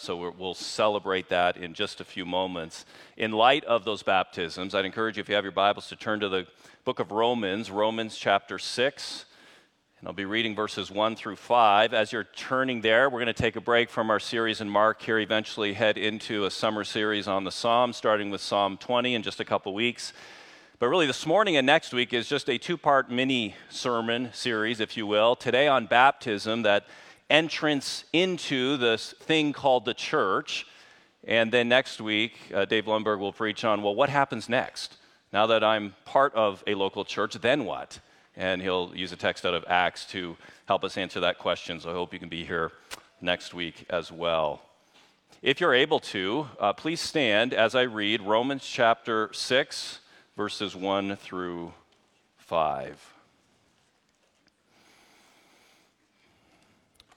so we will celebrate that in just a few moments. In light of those baptisms, I'd encourage you, if you have your Bibles, to turn to the book of Romans, Romans chapter 6. And I'll be reading verses 1 through 5. As you're turning there, we're going to take a break from our series in Mark here, eventually head into a summer series on the Psalms, starting with Psalm 20 in just a couple weeks. But really, this morning and next week is just a two part mini sermon series, if you will. Today on baptism, that entrance into this thing called the church. And then next week, uh, Dave Lundberg will preach on, well, what happens next? Now that I'm part of a local church, then what? And he'll use a text out of Acts to help us answer that question. So I hope you can be here next week as well. If you're able to, uh, please stand as I read Romans chapter 6, verses 1 through 5.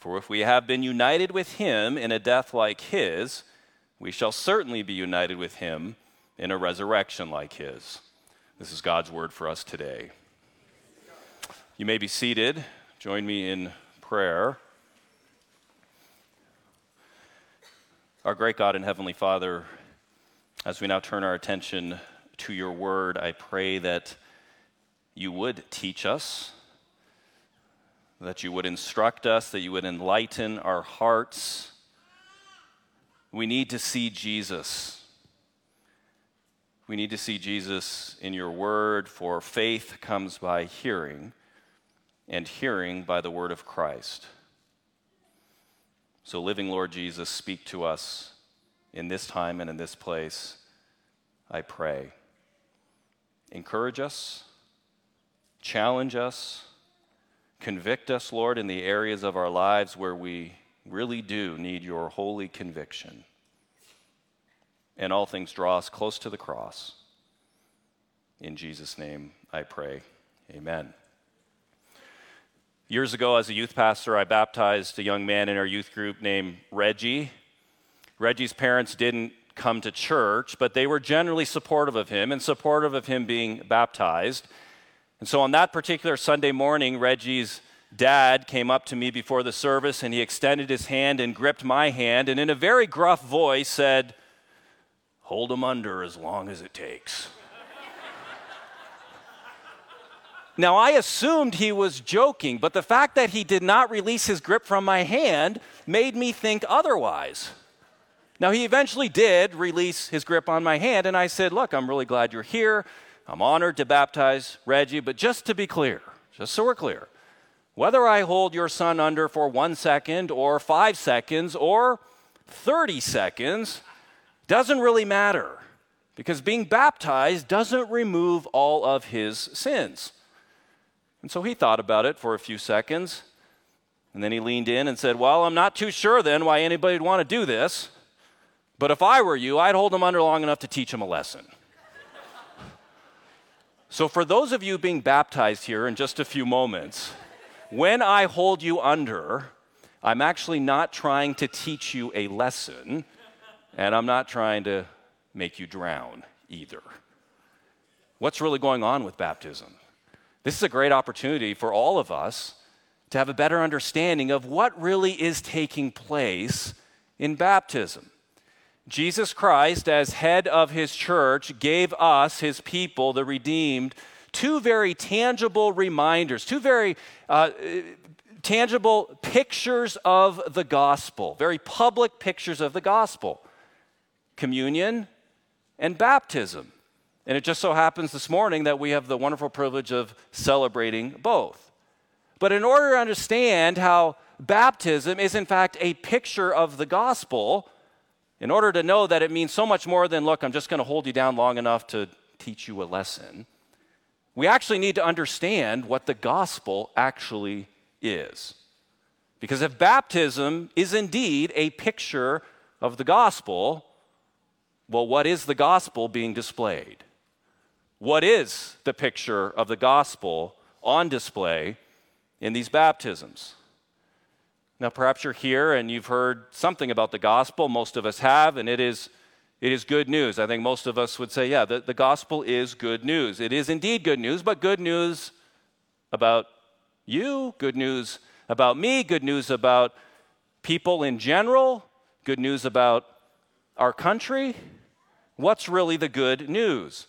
For if we have been united with him in a death like his, we shall certainly be united with him in a resurrection like his. This is God's word for us today. You may be seated. Join me in prayer. Our great God and Heavenly Father, as we now turn our attention to your word, I pray that you would teach us that you would instruct us, that you would enlighten our hearts. We need to see Jesus. We need to see Jesus in your word, for faith comes by hearing, and hearing by the word of Christ. So, living Lord Jesus, speak to us in this time and in this place, I pray. Encourage us, challenge us Convict us, Lord, in the areas of our lives where we really do need your holy conviction. And all things draw us close to the cross. In Jesus' name I pray. Amen. Years ago, as a youth pastor, I baptized a young man in our youth group named Reggie. Reggie's parents didn't come to church, but they were generally supportive of him and supportive of him being baptized. And so on that particular Sunday morning, Reggie's dad came up to me before the service and he extended his hand and gripped my hand and in a very gruff voice said, Hold him under as long as it takes. now, I assumed he was joking, but the fact that he did not release his grip from my hand made me think otherwise. Now, he eventually did release his grip on my hand, and I said, Look, I'm really glad you're here. I'm honored to baptize Reggie, but just to be clear, just so we're clear, whether I hold your son under for one second or five seconds or 30 seconds doesn't really matter because being baptized doesn't remove all of his sins. And so he thought about it for a few seconds, and then he leaned in and said, Well, I'm not too sure then why anybody would want to do this, but if I were you, I'd hold him under long enough to teach him a lesson. So, for those of you being baptized here in just a few moments, when I hold you under, I'm actually not trying to teach you a lesson, and I'm not trying to make you drown either. What's really going on with baptism? This is a great opportunity for all of us to have a better understanding of what really is taking place in baptism. Jesus Christ, as head of his church, gave us, his people, the redeemed, two very tangible reminders, two very uh, tangible pictures of the gospel, very public pictures of the gospel communion and baptism. And it just so happens this morning that we have the wonderful privilege of celebrating both. But in order to understand how baptism is, in fact, a picture of the gospel, in order to know that it means so much more than, look, I'm just going to hold you down long enough to teach you a lesson, we actually need to understand what the gospel actually is. Because if baptism is indeed a picture of the gospel, well, what is the gospel being displayed? What is the picture of the gospel on display in these baptisms? Now, perhaps you're here and you've heard something about the gospel. Most of us have, and it is, it is good news. I think most of us would say, yeah, the, the gospel is good news. It is indeed good news, but good news about you, good news about me, good news about people in general, good news about our country. What's really the good news?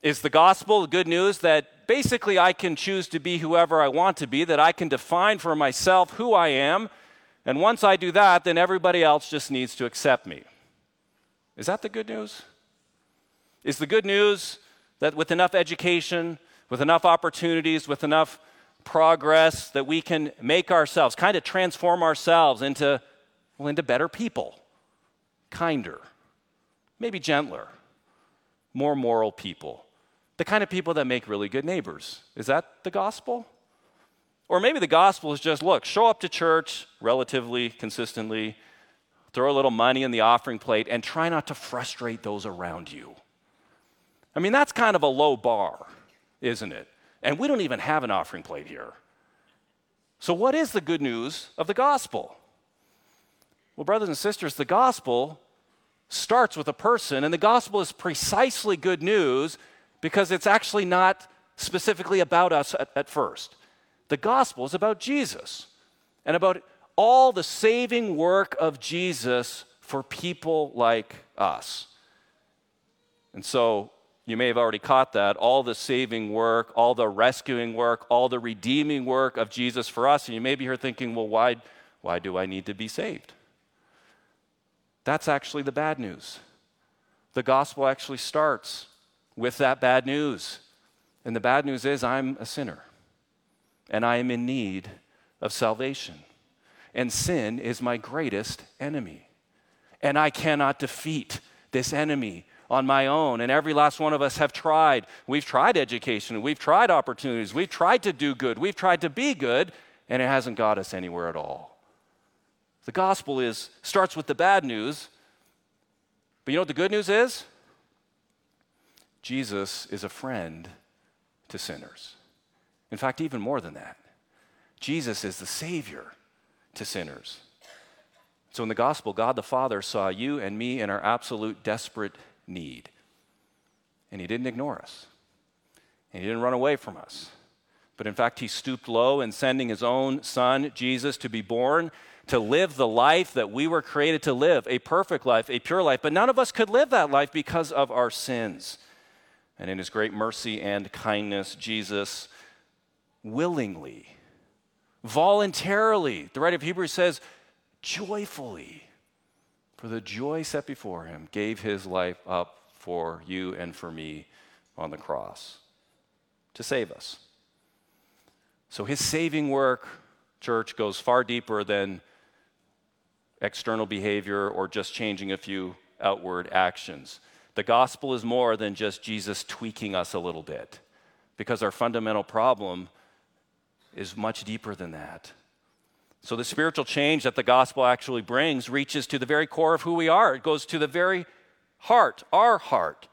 Is the gospel the good news that basically I can choose to be whoever I want to be, that I can define for myself who I am, and once I do that, then everybody else just needs to accept me? Is that the good news? Is the good news that with enough education, with enough opportunities, with enough progress, that we can make ourselves, kind of transform ourselves into, well, into better people, kinder, maybe gentler, more moral people? The kind of people that make really good neighbors. Is that the gospel? Or maybe the gospel is just look, show up to church relatively consistently, throw a little money in the offering plate, and try not to frustrate those around you. I mean, that's kind of a low bar, isn't it? And we don't even have an offering plate here. So, what is the good news of the gospel? Well, brothers and sisters, the gospel starts with a person, and the gospel is precisely good news because it's actually not specifically about us at, at first. The gospel is about Jesus and about all the saving work of Jesus for people like us. And so you may have already caught that. All the saving work, all the rescuing work, all the redeeming work of Jesus for us. And you may be here thinking, well, why, why do I need to be saved? That's actually the bad news. The gospel actually starts with that bad news. And the bad news is, I'm a sinner and I am in need of salvation. And sin is my greatest enemy. And I cannot defeat this enemy on my own. And every last one of us have tried. We've tried education, we've tried opportunities, we've tried to do good, we've tried to be good, and it hasn't got us anywhere at all. The gospel is starts with the bad news. But you know what the good news is? Jesus is a friend to sinners. In fact, even more than that, Jesus is the Savior to sinners. So in the gospel, God the Father saw you and me in our absolute desperate need. And He didn't ignore us, and He didn't run away from us. But in fact, He stooped low in sending His own Son, Jesus, to be born, to live the life that we were created to live a perfect life, a pure life. But none of us could live that life because of our sins. And in his great mercy and kindness, Jesus willingly, voluntarily, the writer of Hebrews says, joyfully, for the joy set before him, gave his life up for you and for me on the cross to save us. So his saving work, church, goes far deeper than external behavior or just changing a few outward actions. The gospel is more than just Jesus tweaking us a little bit, because our fundamental problem is much deeper than that. So, the spiritual change that the gospel actually brings reaches to the very core of who we are. It goes to the very heart, our heart.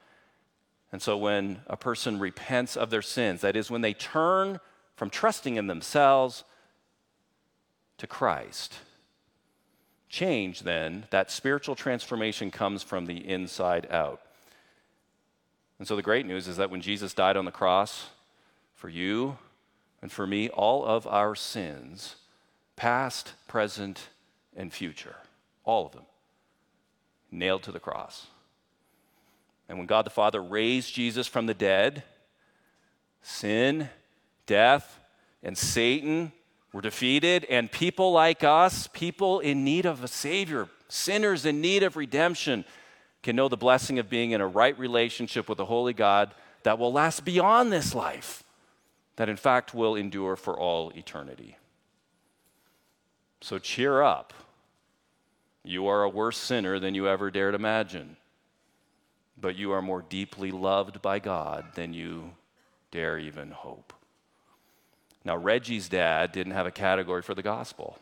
And so, when a person repents of their sins, that is, when they turn from trusting in themselves to Christ, change then, that spiritual transformation comes from the inside out. And so the great news is that when Jesus died on the cross for you and for me, all of our sins, past, present, and future, all of them, nailed to the cross. And when God the Father raised Jesus from the dead, sin, death, and Satan were defeated, and people like us, people in need of a Savior, sinners in need of redemption, can know the blessing of being in a right relationship with the Holy God that will last beyond this life, that in fact will endure for all eternity. So cheer up. You are a worse sinner than you ever dared imagine, but you are more deeply loved by God than you dare even hope. Now, Reggie's dad didn't have a category for the gospel.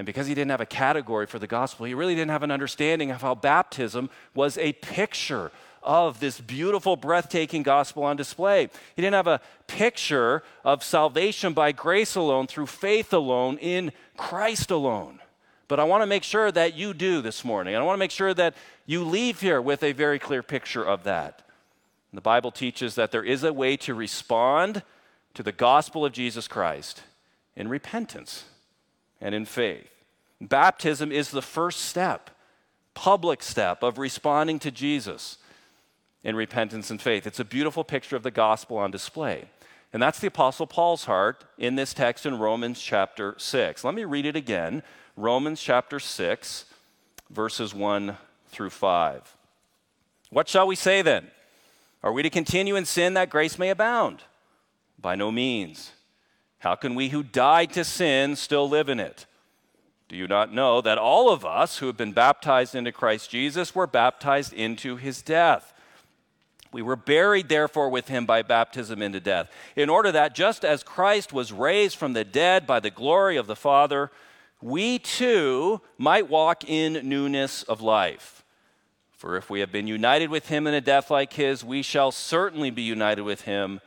And because he didn't have a category for the gospel, he really didn't have an understanding of how baptism was a picture of this beautiful, breathtaking gospel on display. He didn't have a picture of salvation by grace alone, through faith alone, in Christ alone. But I want to make sure that you do this morning. I want to make sure that you leave here with a very clear picture of that. The Bible teaches that there is a way to respond to the gospel of Jesus Christ in repentance and in faith. Baptism is the first step, public step of responding to Jesus in repentance and faith. It's a beautiful picture of the gospel on display. And that's the Apostle Paul's heart in this text in Romans chapter 6. Let me read it again Romans chapter 6, verses 1 through 5. What shall we say then? Are we to continue in sin that grace may abound? By no means. How can we who died to sin still live in it? Do you not know that all of us who have been baptized into Christ Jesus were baptized into his death? We were buried, therefore, with him by baptism into death, in order that just as Christ was raised from the dead by the glory of the Father, we too might walk in newness of life. For if we have been united with him in a death like his, we shall certainly be united with him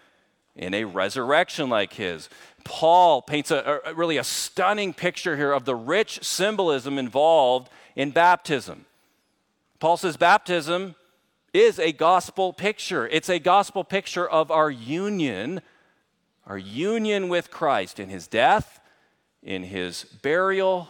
in a resurrection like his. Paul paints a, a, really a stunning picture here of the rich symbolism involved in baptism. Paul says baptism is a gospel picture. It's a gospel picture of our union, our union with Christ in his death, in his burial,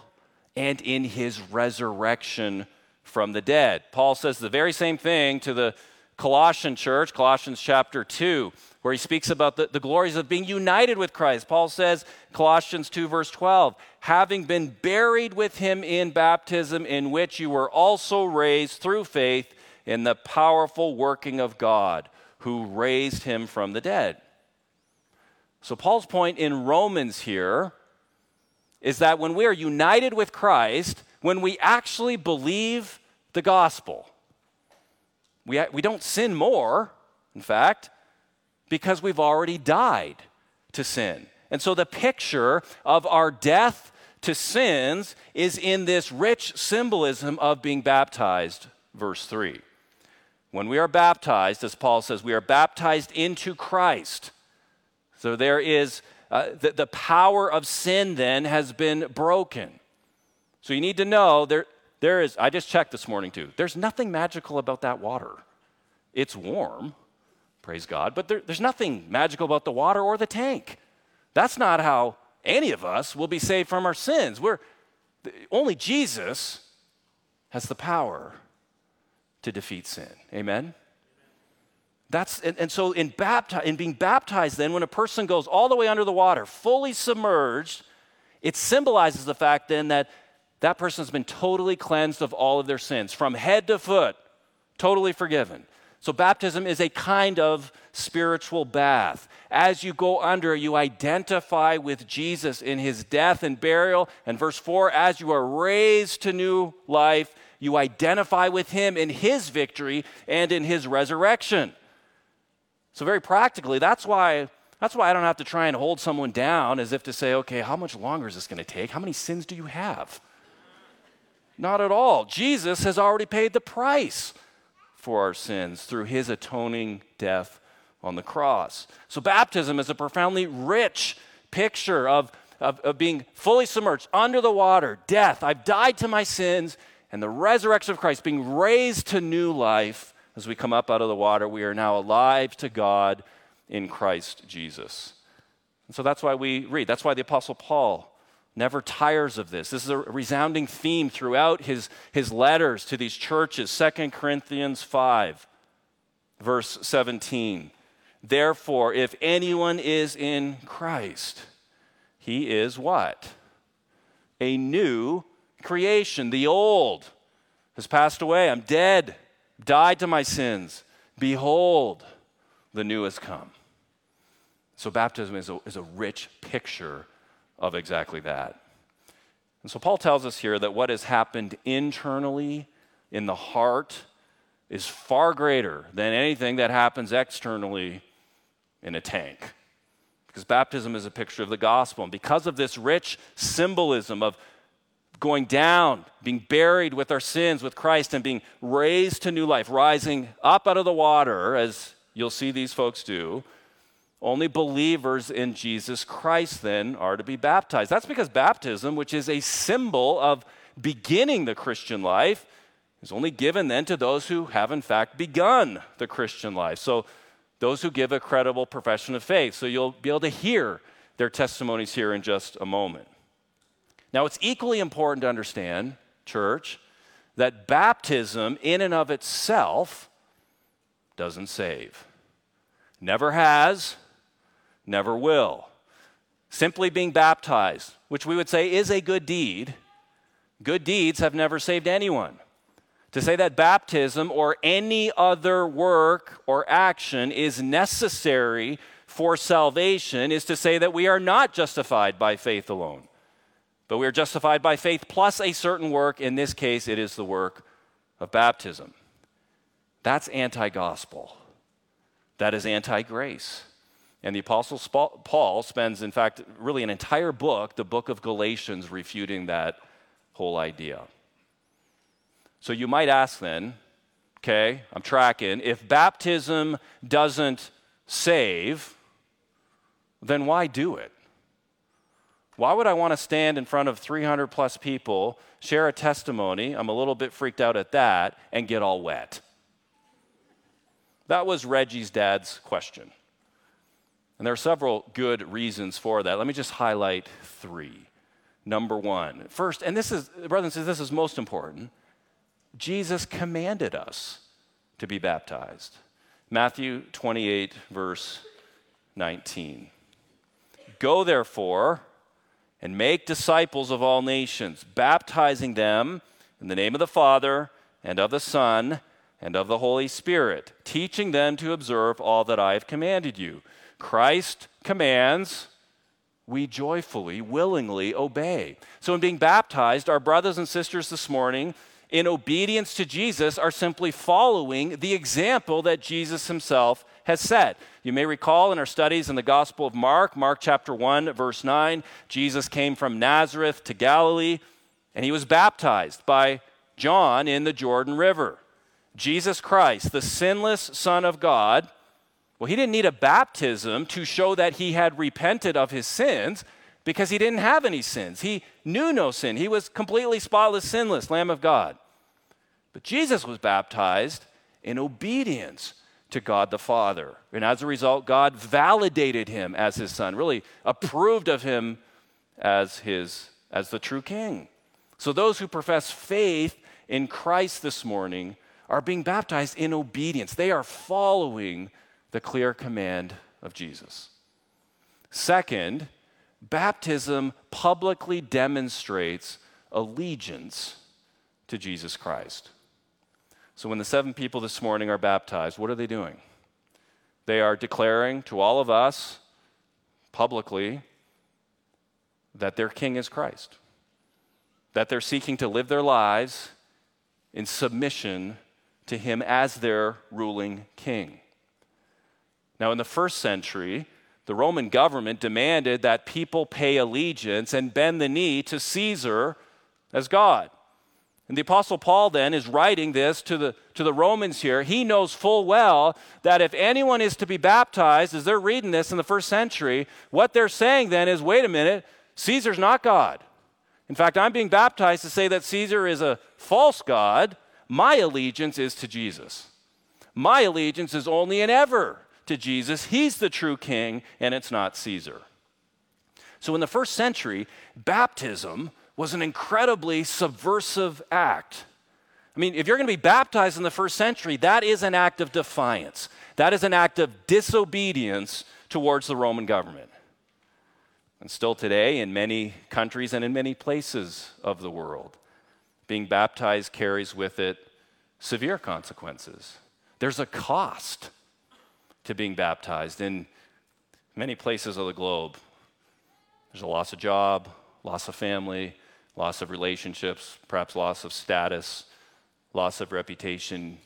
and in his resurrection from the dead. Paul says the very same thing to the Colossian church, Colossians chapter 2 where he speaks about the, the glories of being united with Christ. Paul says, Colossians 2, verse 12, having been buried with him in baptism, in which you were also raised through faith in the powerful working of God, who raised him from the dead. So, Paul's point in Romans here is that when we are united with Christ, when we actually believe the gospel, we, we don't sin more, in fact, because we've already died to sin. And so the picture of our death to sins is in this rich symbolism of being baptized, verse 3. When we are baptized, as Paul says, we are baptized into Christ. So there is uh, the, the power of sin then has been broken. So you need to know there, there is, I just checked this morning too, there's nothing magical about that water. It's warm, praise God. But there, there's nothing magical about the water or the tank. That's not how any of us will be saved from our sins. We're, only Jesus has the power to defeat sin. Amen? That's, and, and so in, bapti- in being baptized, then, when a person goes all the way under the water, fully submerged, it symbolizes the fact then that that person has been totally cleansed of all of their sins, from head to foot, totally forgiven. So, baptism is a kind of spiritual bath. As you go under, you identify with Jesus in his death and burial. And verse 4 as you are raised to new life, you identify with him in his victory and in his resurrection. So, very practically, that's why. That's why I don't have to try and hold someone down as if to say, okay, how much longer is this going to take? How many sins do you have? Not at all. Jesus has already paid the price for our sins through his atoning death on the cross. So, baptism is a profoundly rich picture of, of, of, being fully submerged under the water, death. I've died to my sins, and the resurrection of Christ, being raised to new life as we come up out of the water. We are now alive to God in Christ Jesus. And so that's why we read. That's why the Apostle Paul never tires of this. This is a resounding theme throughout his, his letters to these churches. 2 Corinthians 5, verse 17. Therefore, if anyone is in Christ, he is what? A new creation. The old has passed away. I'm dead, died to my sins. Behold, the new has come. So, baptism is a, is a rich picture of exactly that. And so Paul tells us here that what has happened internally in the heart is far greater than anything that happens externally in a tank. Because baptism is a picture of the gospel. And because of this rich symbolism of going down, being buried with our sins with Christ, and being raised to new life, rising up out of the water, as you'll see these folks do. Only believers in Jesus Christ then are to be baptized. That's because baptism, which is a symbol of beginning the Christian life, is only given then to those who have in fact begun the Christian life. So those who give a credible profession of faith. So you'll be able to hear their testimonies here in just a moment. Now, it's equally important to understand, church, that baptism in and of itself doesn't save. Never has, never will. Simply being baptized, which we would say is a good deed, good deeds have never saved anyone. To say that baptism or any other work or action is necessary for salvation is to say that we are not justified by faith alone, but we are justified by faith plus a certain work. In this case, it is the work of baptism. That's anti gospel, that is anti grace. And the Apostle Paul spends, in fact, really an entire book, the book of Galatians, refuting that whole idea. So you might ask then, okay, I'm tracking, if baptism doesn't save, then why do it? Why would I want to stand in front of 300 plus people, share a testimony, I'm a little bit freaked out at that, and get all wet? That was Reggie's dad's question. And there are several good reasons for that. Let me just highlight three. Number one, first, and this is, brothers and sisters, this is most important Jesus commanded us to be baptized. Matthew 28, verse 19. Go therefore and make disciples of all nations, baptizing them in the name of the Father and of the Son and of the Holy Spirit, teaching them to observe all that I have commanded you. Christ commands, we joyfully, willingly obey. So, in being baptized, our brothers and sisters this morning in obedience to Jesus are simply following the example that Jesus himself has set. You may recall in our studies in the Gospel of Mark, Mark chapter 1, verse 9, Jesus came from Nazareth to Galilee and he was baptized by John in the Jordan River. Jesus Christ, the sinless Son of God, well, he didn't need a baptism to show that he had repented of his sins because he didn't have any sins. He knew no sin. He was completely spotless, sinless, Lamb of God. But Jesus was baptized in obedience to God the Father. And as a result, God validated him as his son, really approved of him as his as the true king. So those who profess faith in Christ this morning are being baptized in obedience. They are following the clear command of Jesus. Second, baptism publicly demonstrates allegiance to Jesus Christ. So when the seven people this morning are baptized, what are they doing? They are declaring to all of us publicly that their king is Christ, that they're seeking to live their lives in submission to him as their ruling king. Now, in the first century, the Roman government demanded that people pay allegiance and bend the knee to Caesar as God. And the Apostle Paul then is writing this to the, to the Romans here. He knows full well that if anyone is to be baptized, as they're reading this in the first century, what they're saying then is wait a minute, Caesar's not God. In fact, I'm being baptized to say that Caesar is a false God. My allegiance is to Jesus. My allegiance is only and ever to Jesus. He's the true king, and it's not Caesar. So in the first century, baptism was an incredibly subversive act. I mean, if you're going to be baptized in the first century, that is an act of defiance. That is an act of disobedience towards the Roman government. And still today, in many countries and in many places of the world, being baptized carries with it severe consequences. There's a cost to being baptized in many places of the globe. There's a loss of job, loss of family, loss of relationships, perhaps loss of status, loss of reputation,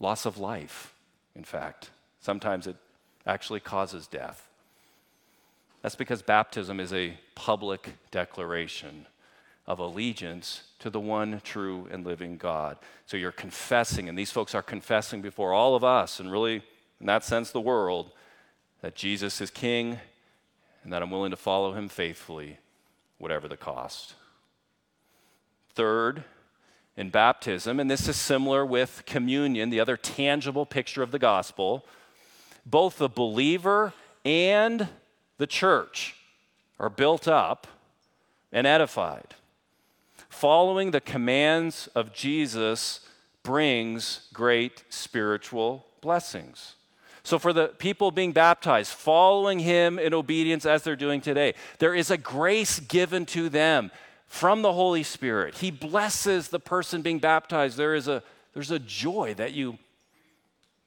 loss of life, in fact. Sometimes it actually causes death. That's because baptism is a public declaration of allegiance to the one true and living God. So you're confessing, and these folks are confessing before all of us, and really, in that sense, the world, that Jesus is King and that I'm willing to follow him faithfully, whatever the cost. Third, in baptism, and this is similar with communion, the other tangible picture of the gospel, both the believer and the church are built up and edified. Following the commands of Jesus brings great spiritual blessings. So, for the people being baptized, following him in obedience as they're doing today, there is a grace given to them from the Holy Spirit. He blesses the person being baptized. There is a, there's a joy that you,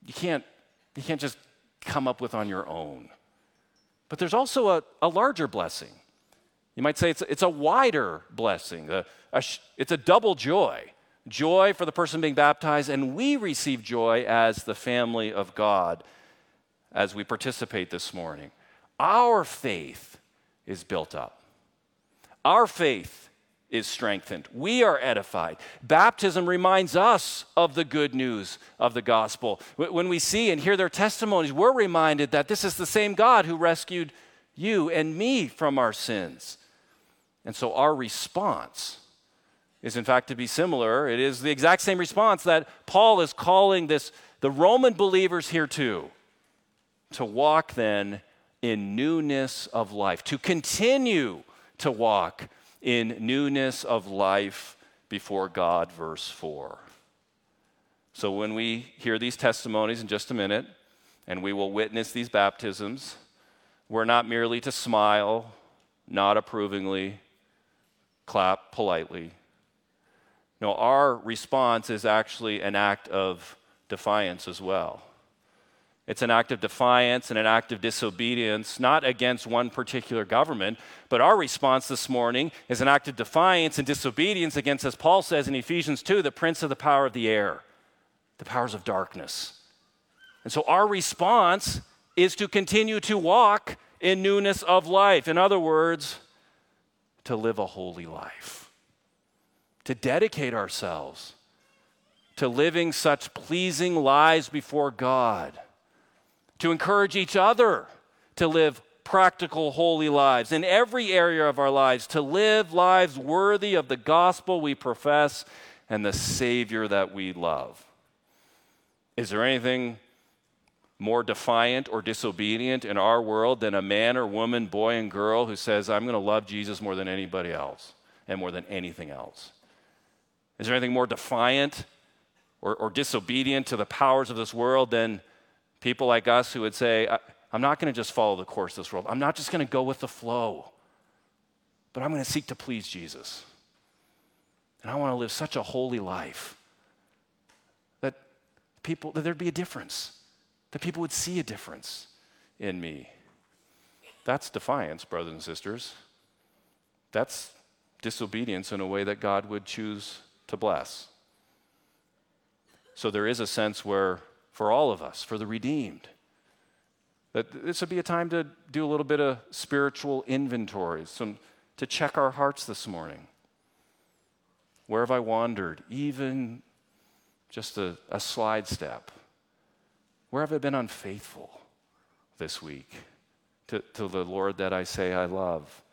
you, can't, you can't just come up with on your own. But there's also a, a larger blessing. You might say it's, it's a wider blessing, a, a, it's a double joy joy for the person being baptized, and we receive joy as the family of God as we participate this morning. Our faith is built up, our faith is strengthened. We are edified. Baptism reminds us of the good news of the gospel. When we see and hear their testimonies, we're reminded that this is the same God who rescued you and me from our sins. And so our response is in fact to be similar. It is the exact same response that Paul is calling this the Roman believers here to to walk then in newness of life, to continue to walk in newness of life before God, verse 4. So when we hear these testimonies in just a minute, and we will witness these baptisms, we're not merely to smile, not approvingly, clap politely. No, our response is actually an act of defiance as well. It's an act of defiance and an act of disobedience, not against one particular government, but our response this morning is an act of defiance and disobedience against, as Paul says in Ephesians 2, the prince of the power of the air, the powers of darkness. And so our response is to continue to walk in newness of life. In other words, to live a holy life, to dedicate ourselves to living such pleasing lives before God to encourage each other to live practical, holy lives in every area of our lives, to live lives worthy of the gospel we profess and the Savior that we love. Is there anything more defiant or disobedient in our world than a man or woman, boy and girl who says, I'm going to love Jesus more than anybody else and more than anything else? Is there anything more defiant or, or disobedient to the powers of this world than People like us who would say, I'm not going to just follow the course of this world. I'm not just going to go with the flow, but I'm going to seek to please Jesus. And I want to live such a holy life that people, that there'd be a difference, that people would see a difference in me. That's defiance, brothers and sisters. That's disobedience in a way that God would choose to bless. So there is a sense where for all of us, for the redeemed. That this would be a time to do a little bit of spiritual inventory, some, to check our hearts this morning. Where have I wandered? Even just a, a slide step. Where have I been unfaithful this week to, to the Lord that I say I love?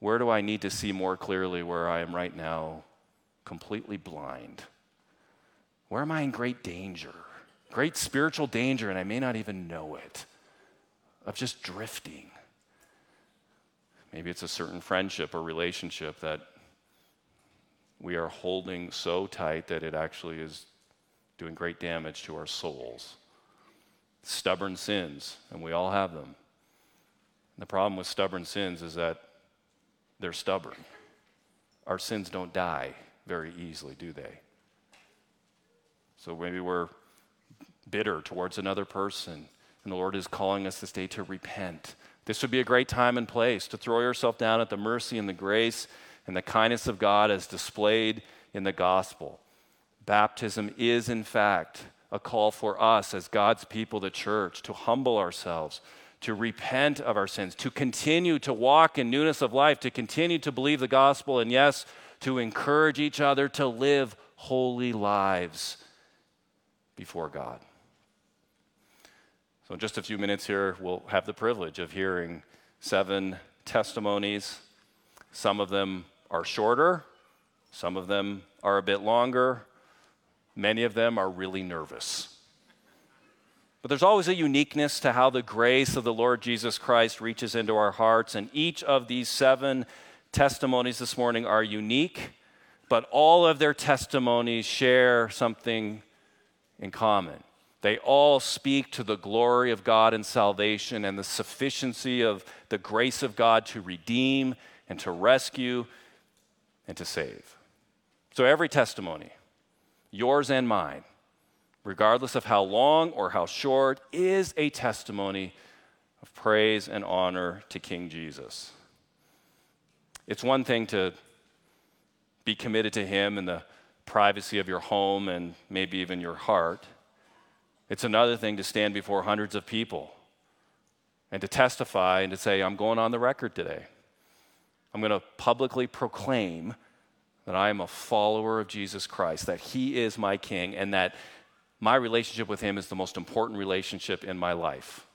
Where do I need to see more clearly where I am right now completely blind? Where am I in great danger? Great spiritual danger, and I may not even know it, of just drifting. Maybe it's a certain friendship or relationship that we are holding so tight that it actually is doing great damage to our souls. Stubborn sins, and we all have them. The problem with stubborn sins is that they're stubborn. Our sins don't die very easily, do they? So maybe we're bitter towards another person. And the Lord is calling us this day to repent. This would be a great time and place to throw yourself down at the mercy and the grace and the kindness of God as displayed in the gospel. Baptism is, in fact, a call for us as God's people, the church, to humble ourselves, to repent of our sins, to continue to walk in newness of life, to continue to believe the gospel, and yes, to encourage each other to live holy lives before God. So, in just a few minutes here, we'll have the privilege of hearing seven testimonies. Some of them are shorter, some of them are a bit longer, many of them are really nervous. But there's always a uniqueness to how the grace of the Lord Jesus Christ reaches into our hearts, and each of these seven testimonies this morning are unique, but all of their testimonies share something in common. They all speak to the glory of God and salvation and the sufficiency of the grace of God to redeem and to rescue and to save. So every testimony, yours and mine, regardless of how long or how short, is a testimony of praise and honor to King Jesus. It's one thing to be committed to Him in the privacy of your home and maybe even your heart. It's another thing to stand before hundreds of people and to testify and to say, I'm going on the record today. I'm going to publicly proclaim that I am a follower of Jesus Christ, that He is my King, and that my relationship with Him is the most important relationship in my life.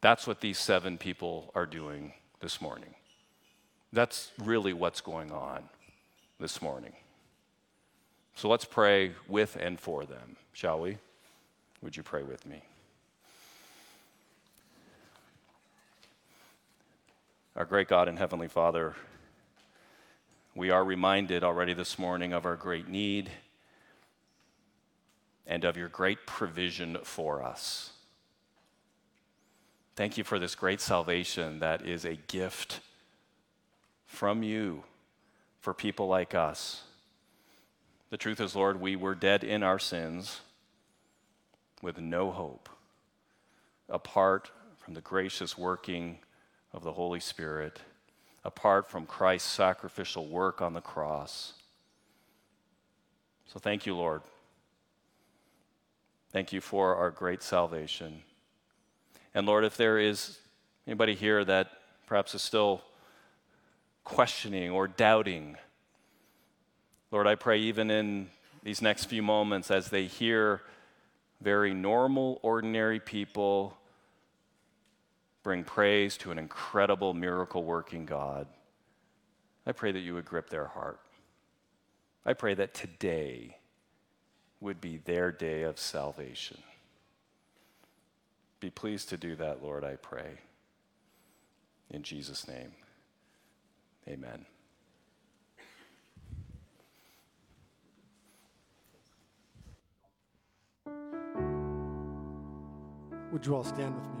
That's what these seven people are doing this morning. That's really what's going on this morning. So let's pray with and for them, shall we? Would you pray with me? Our great God and Heavenly Father, we are reminded already this morning of our great need and of your great provision for us. Thank you for this great salvation that is a gift from you for people like us. The truth is, Lord, we were dead in our sins with no hope apart from the gracious working of the Holy Spirit, apart from Christ's sacrificial work on the cross. So thank you, Lord. Thank you for our great salvation. And Lord, if there is anybody here that perhaps is still questioning or doubting, Lord, I pray even in these next few moments as they hear very normal, ordinary people bring praise to an incredible miracle working God, I pray that you would grip their heart. I pray that today would be their day of salvation. Be pleased to do that, Lord, I pray. In Jesus' name, amen. Would you all stand with me,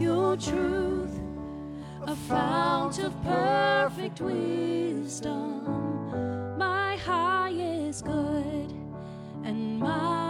Your truth, a fount of perfect wisdom, my highest good and my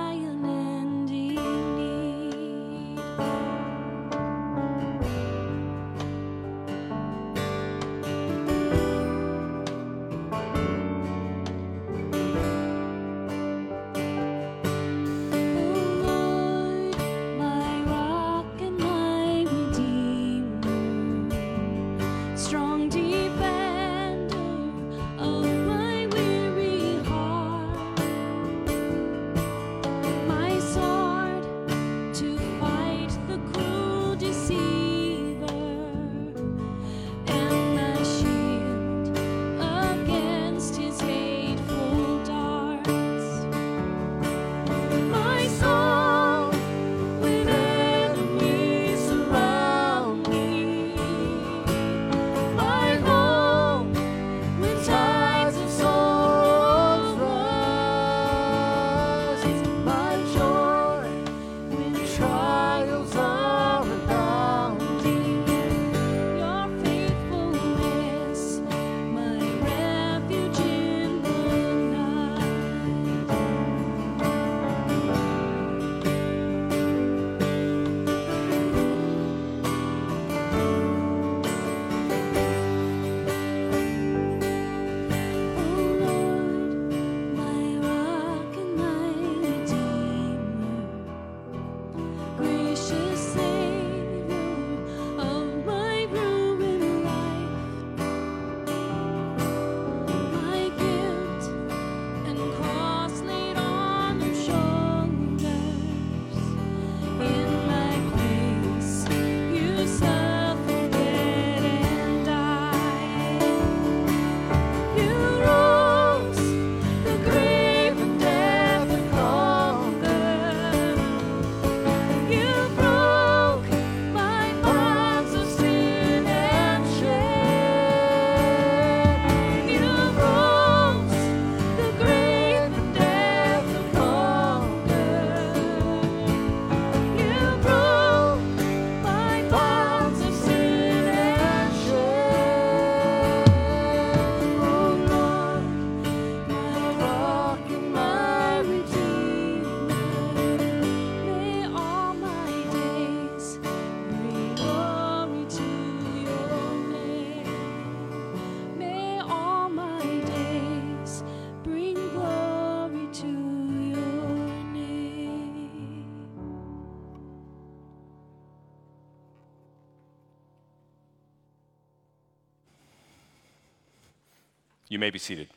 You may be seated.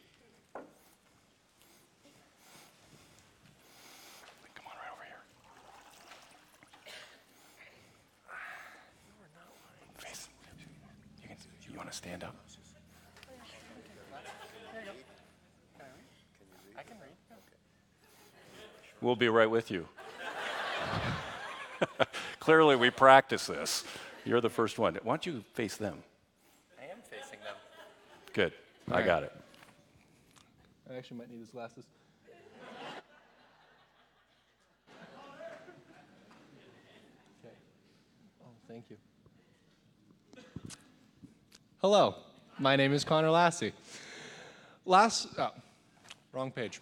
Come on, right over here. Face. You, can, you want to stand up? We'll be right with you. Clearly, we practice this. You're the first one. Why don't you face them? I am facing them. Good. I right. got it. I actually might need his glasses. Okay. Oh, thank you. Hello, my name is Connor Lassie. Last, oh, wrong page.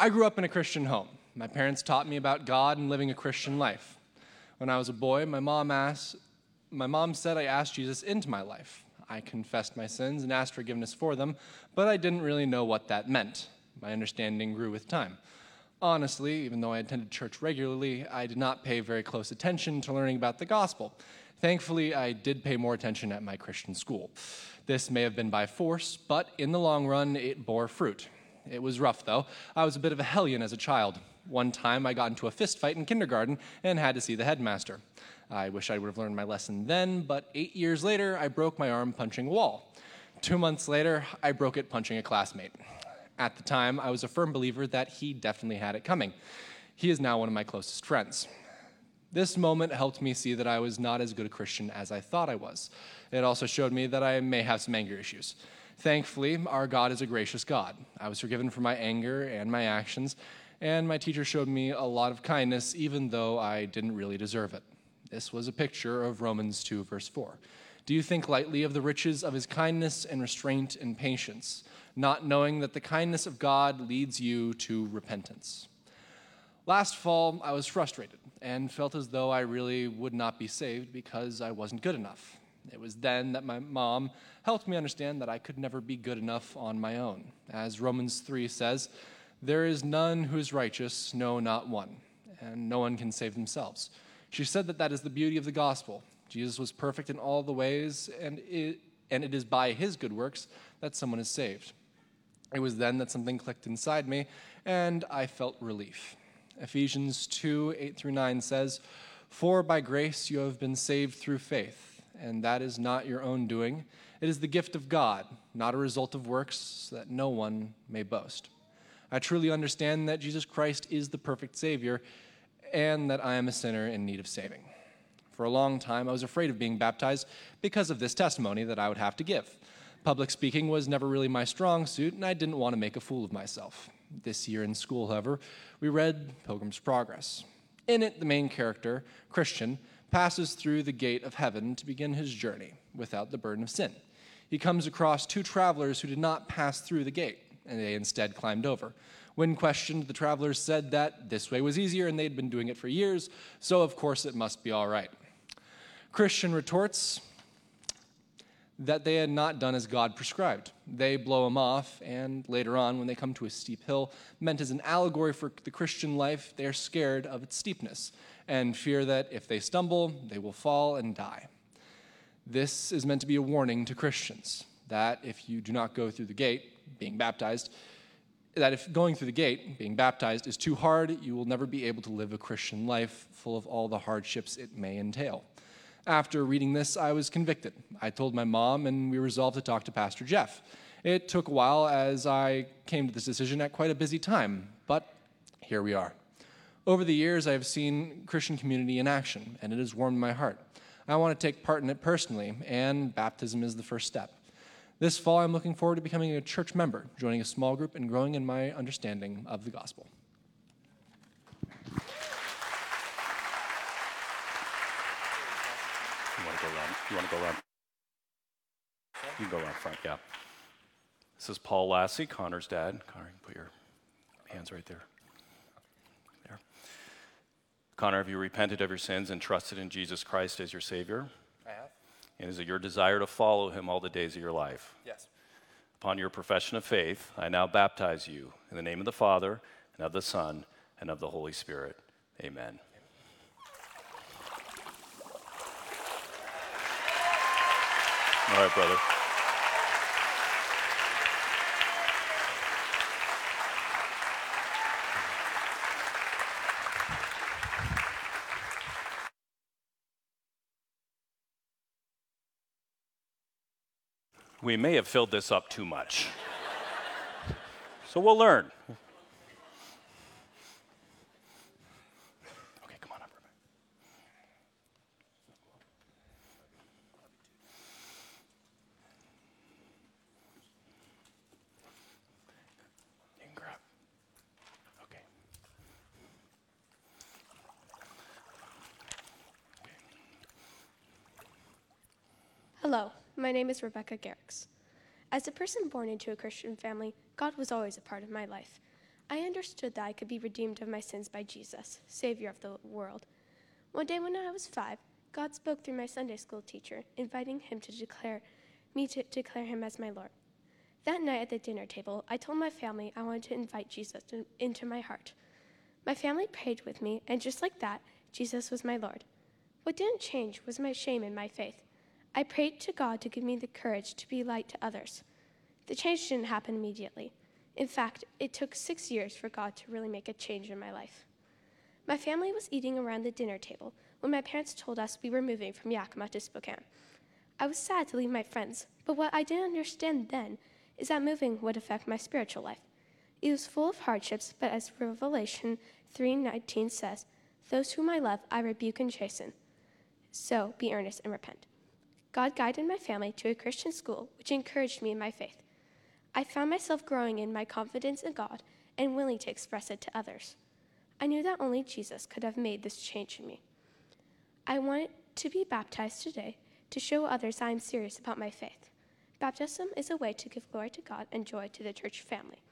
I grew up in a Christian home. My parents taught me about God and living a Christian life. When I was a boy, my mom asked, my mom said I asked Jesus into my life. I confessed my sins and asked forgiveness for them, but I didn't really know what that meant. My understanding grew with time. Honestly, even though I attended church regularly, I did not pay very close attention to learning about the gospel. Thankfully, I did pay more attention at my Christian school. This may have been by force, but in the long run, it bore fruit. It was rough, though. I was a bit of a hellion as a child. One time, I got into a fist fight in kindergarten and had to see the headmaster. I wish I would have learned my lesson then, but eight years later, I broke my arm punching a wall. Two months later, I broke it punching a classmate. At the time, I was a firm believer that he definitely had it coming. He is now one of my closest friends. This moment helped me see that I was not as good a Christian as I thought I was. It also showed me that I may have some anger issues. Thankfully, our God is a gracious God. I was forgiven for my anger and my actions, and my teacher showed me a lot of kindness, even though I didn't really deserve it. This was a picture of Romans 2, verse 4. Do you think lightly of the riches of his kindness and restraint and patience, not knowing that the kindness of God leads you to repentance? Last fall, I was frustrated and felt as though I really would not be saved because I wasn't good enough. It was then that my mom helped me understand that I could never be good enough on my own. As Romans 3 says, there is none who is righteous, no, not one, and no one can save themselves. She said that that is the beauty of the gospel. Jesus was perfect in all the ways, and it, and it is by his good works that someone is saved. It was then that something clicked inside me, and I felt relief. Ephesians 2 8 through 9 says, For by grace you have been saved through faith, and that is not your own doing. It is the gift of God, not a result of works, so that no one may boast. I truly understand that Jesus Christ is the perfect Savior, and that I am a sinner in need of saving. For a long time, I was afraid of being baptized because of this testimony that I would have to give. Public speaking was never really my strong suit, and I didn't want to make a fool of myself. This year in school, however, we read Pilgrim's Progress. In it, the main character, Christian, passes through the gate of heaven to begin his journey without the burden of sin. He comes across two travelers who did not pass through the gate, and they instead climbed over. When questioned, the travelers said that this way was easier and they'd been doing it for years, so of course it must be all right. Christian retorts that they had not done as God prescribed. They blow him off, and later on, when they come to a steep hill, meant as an allegory for the Christian life, they are scared of its steepness and fear that if they stumble, they will fall and die. This is meant to be a warning to Christians that if you do not go through the gate, being baptized, that if going through the gate, being baptized, is too hard, you will never be able to live a Christian life full of all the hardships it may entail. After reading this, I was convicted. I told my mom, and we resolved to talk to Pastor Jeff. It took a while as I came to this decision at quite a busy time, but here we are. Over the years, I have seen Christian community in action, and it has warmed my heart. I want to take part in it personally, and baptism is the first step. This fall, I'm looking forward to becoming a church member, joining a small group, and growing in my understanding of the gospel. You want to go around? You want to go around? You can go around front, yeah. This is Paul Lassie, Connor's dad. Connor, you can put your hands right there. There. Connor, have you repented of your sins and trusted in Jesus Christ as your Savior? I have? And is it your desire to follow Him all the days of your life? Yes. Upon your profession of faith, I now baptize you in the name of the Father, and of the Son, and of the Holy Spirit. Amen. All right, brother. We may have filled this up too much. so we'll learn. Okay, come on up, Rebecca. You can grab. Okay. Hello, my name is Rebecca Garrix. As a person born into a Christian family, God was always a part of my life. I understood that I could be redeemed of my sins by Jesus, Savior of the world. One day when I was five, God spoke through my Sunday school teacher, inviting him to declare me to declare him as my Lord. That night at the dinner table, I told my family I wanted to invite Jesus to- into my heart. My family prayed with me, and just like that, Jesus was my Lord. What didn't change was my shame and my faith. I prayed to God to give me the courage to be light to others. The change didn't happen immediately. In fact, it took six years for God to really make a change in my life. My family was eating around the dinner table when my parents told us we were moving from Yakima to Spokane. I was sad to leave my friends, but what I didn't understand then is that moving would affect my spiritual life. It was full of hardships, but as Revelation 3:19 says, "Those whom I love, I rebuke and chasten. So be earnest and repent." God guided my family to a Christian school, which encouraged me in my faith. I found myself growing in my confidence in God and willing to express it to others. I knew that only Jesus could have made this change in me. I want to be baptized today to show others I am serious about my faith. Baptism is a way to give glory to God and joy to the church family.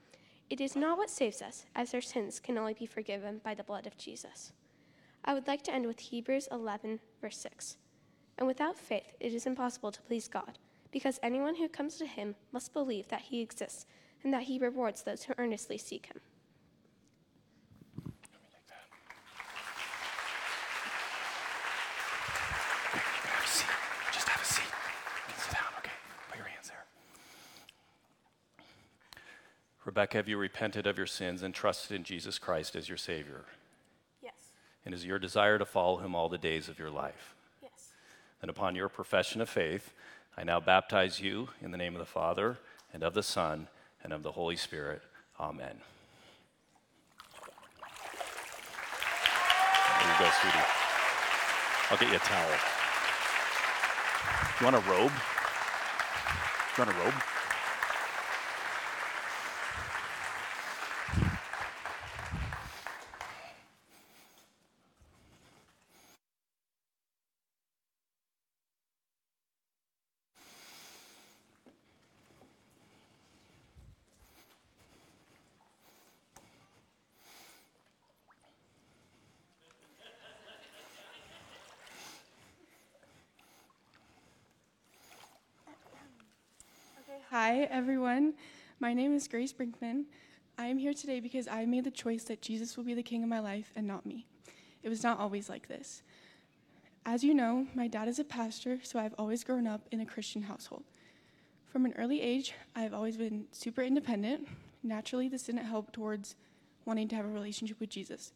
It is not what saves us, as our sins can only be forgiven by the blood of Jesus. I would like to end with Hebrews 11, verse 6. And without faith, it is impossible to please God, because anyone who comes to him must believe that he exists and that he rewards those who earnestly seek him. You can have a seat. Just have a seat. You can sit down, okay? Put your hands there. Rebecca, have you repented of your sins and trusted in Jesus Christ as your Savior? Yes, And is your desire to follow Him all the days of your life? And upon your profession of faith, I now baptize you in the name of the Father, and of the Son, and of the Holy Spirit. Amen. There you go, sweetie. I'll get you a towel. You want a robe? You want a robe? Hi, everyone. My name is Grace Brinkman. I am here today because I made the choice that Jesus will be the king of my life and not me. It was not always like this. As you know, my dad is a pastor, so I've always grown up in a Christian household. From an early age, I've always been super independent. Naturally, this didn't help towards wanting to have a relationship with Jesus,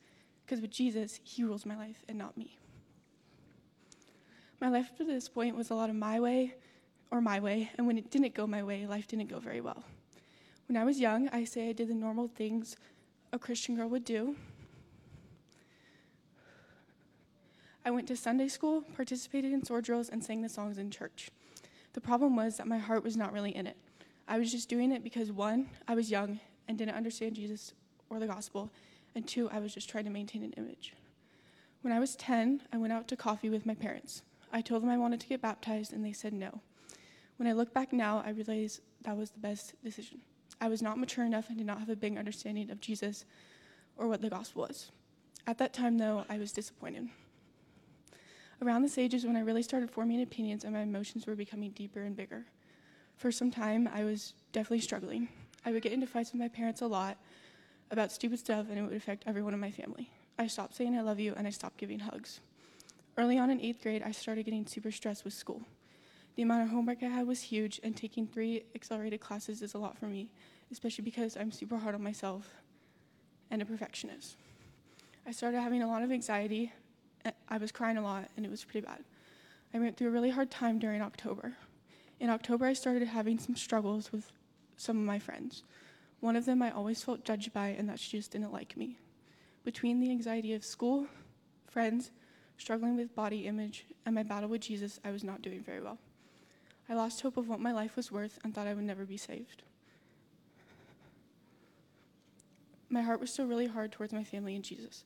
because with Jesus, he rules my life and not me. My life up to this point was a lot of my way, or my way, and when it didn't go my way, life didn't go very well. When I was young, I say I did the normal things a Christian girl would do. I went to Sunday school, participated in sword drills, and sang the songs in church. The problem was that my heart was not really in it. I was just doing it because one, I was young and didn't understand Jesus or the gospel, and two, I was just trying to maintain an image. When I was 10, I went out to coffee with my parents. I told them I wanted to get baptized, and they said no. When I look back now, I realize that was the best decision. I was not mature enough and did not have a big understanding of Jesus or what the gospel was. At that time, though, I was disappointed. Around this age is when I really started forming opinions and my emotions were becoming deeper and bigger. For some time, I was definitely struggling. I would get into fights with my parents a lot about stupid stuff, and it would affect everyone in my family. I stopped saying I love you and I stopped giving hugs. Early on in eighth grade, I started getting super stressed with school. The amount of homework I had was huge, and taking three accelerated classes is a lot for me, especially because I'm super hard on myself and a perfectionist. I started having a lot of anxiety. I was crying a lot, and it was pretty bad. I went through a really hard time during October. In October, I started having some struggles with some of my friends. One of them I always felt judged by, and that she just didn't like me. Between the anxiety of school, friends, struggling with body image, and my battle with Jesus, I was not doing very well. I lost hope of what my life was worth and thought I would never be saved. My heart was still really hard towards my family and Jesus.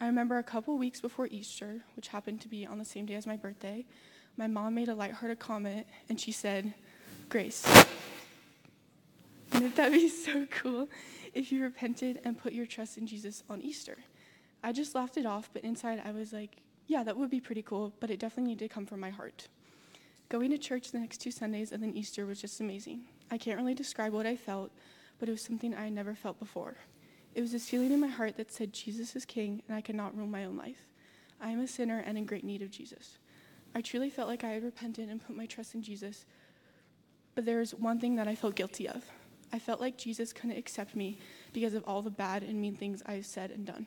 I remember a couple weeks before Easter, which happened to be on the same day as my birthday, my mom made a lighthearted comment and she said, Grace, wouldn't that be so cool if you repented and put your trust in Jesus on Easter? I just laughed it off, but inside I was like, yeah, that would be pretty cool, but it definitely needed to come from my heart. Going to church the next two Sundays and then Easter was just amazing. I can't really describe what I felt, but it was something I had never felt before. It was this feeling in my heart that said, Jesus is king, and I cannot rule my own life. I am a sinner and in great need of Jesus. I truly felt like I had repented and put my trust in Jesus, but there was one thing that I felt guilty of. I felt like Jesus couldn't accept me because of all the bad and mean things I've said and done.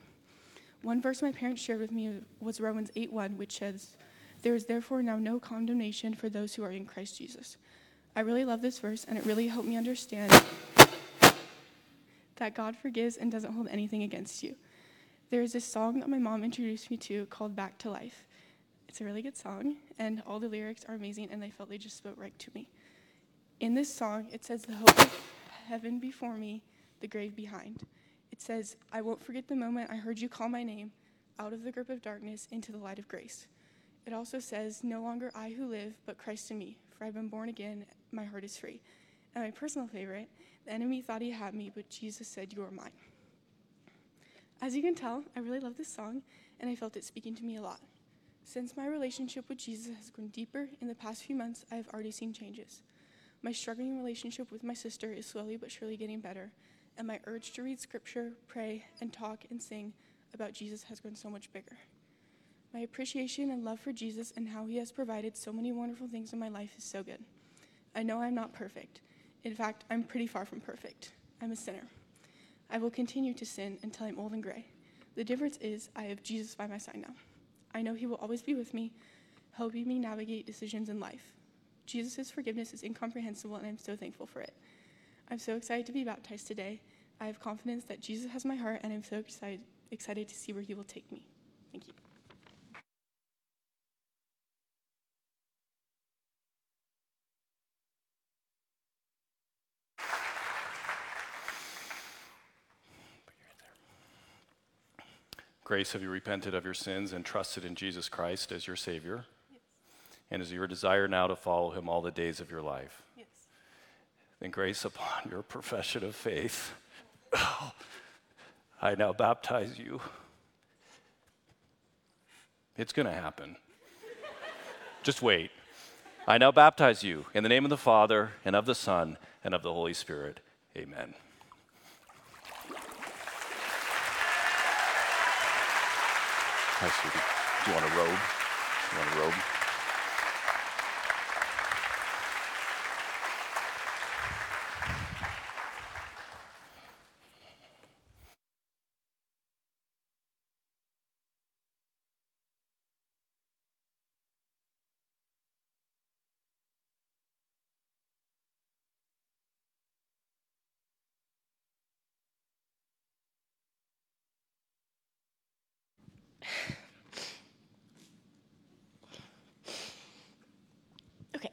One verse my parents shared with me was Romans 8:1, which says, "There is therefore now no condemnation for those who are in Christ Jesus." I really love this verse, and it really helped me understand that God forgives and doesn't hold anything against you. There is this song that my mom introduced me to called Back to Life. It's a really good song, and all the lyrics are amazing, and I felt they just spoke right to me. In this song, it says, The hope of heaven before me, the grave behind. It says, I won't forget the moment I heard you call my name out of the grip of darkness into the light of grace. It also says, No longer I who live, but Christ in me, for I've been born again, my heart is free. And my personal favorite, the enemy thought he had me, but Jesus said, You are mine. As you can tell, I really love this song, and I felt it speaking to me a lot. Since my relationship with Jesus has grown deeper in the past few months, I have already seen changes. My struggling relationship with my sister is slowly but surely getting better, and my urge to read scripture, pray, and talk and sing about Jesus has grown so much bigger. My appreciation and love for Jesus and how he has provided so many wonderful things in my life is so good. I know I'm not perfect. In fact, I'm pretty far from perfect. I'm a sinner. I will continue to sin until I'm old and gray. The difference is I have Jesus by my side now. I know he will always be with me, helping me navigate decisions in life. Jesus' forgiveness is incomprehensible, and I'm so thankful for it. I'm so excited to be baptized today. I have confidence that Jesus has my heart, and I'm so excited, excited to see where he will take me. Thank you. Grace, have you repented of your sins and trusted in Jesus Christ as your Savior? And is your desire now to follow Him all the days of your life? Yes. Then, grace upon your profession of faith, I now baptize you. It's going to happen. Just wait. I now baptize you in the name of the Father, and of the Son, and of the Holy Spirit. Amen. Do you want a robe? You want a robe? Okay.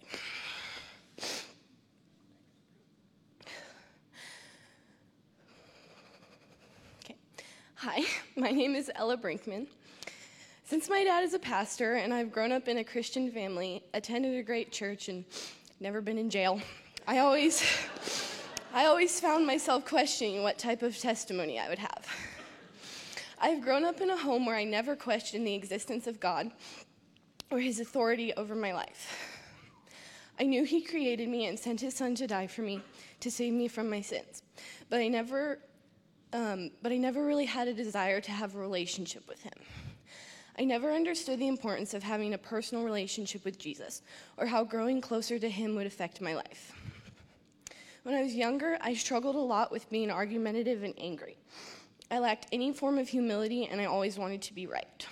Okay. Hi, my name Ella Brinkman. Since my dad is a pastor and I've grown up in a Christian family, attended a great church, and never been in jail, I always, I always found myself questioning what type of testimony I would have. I've grown up in a home where I never questioned the existence of God or his authority over my life. I knew he created me and sent his son to die for me to save me from my sins. But I never um, but I never really had a desire to have a relationship with him. I never understood the importance of having a personal relationship with Jesus or how growing closer to him would affect my life. When I was younger, I struggled a lot with being argumentative and angry. I lacked any form of humility and I always wanted to be right.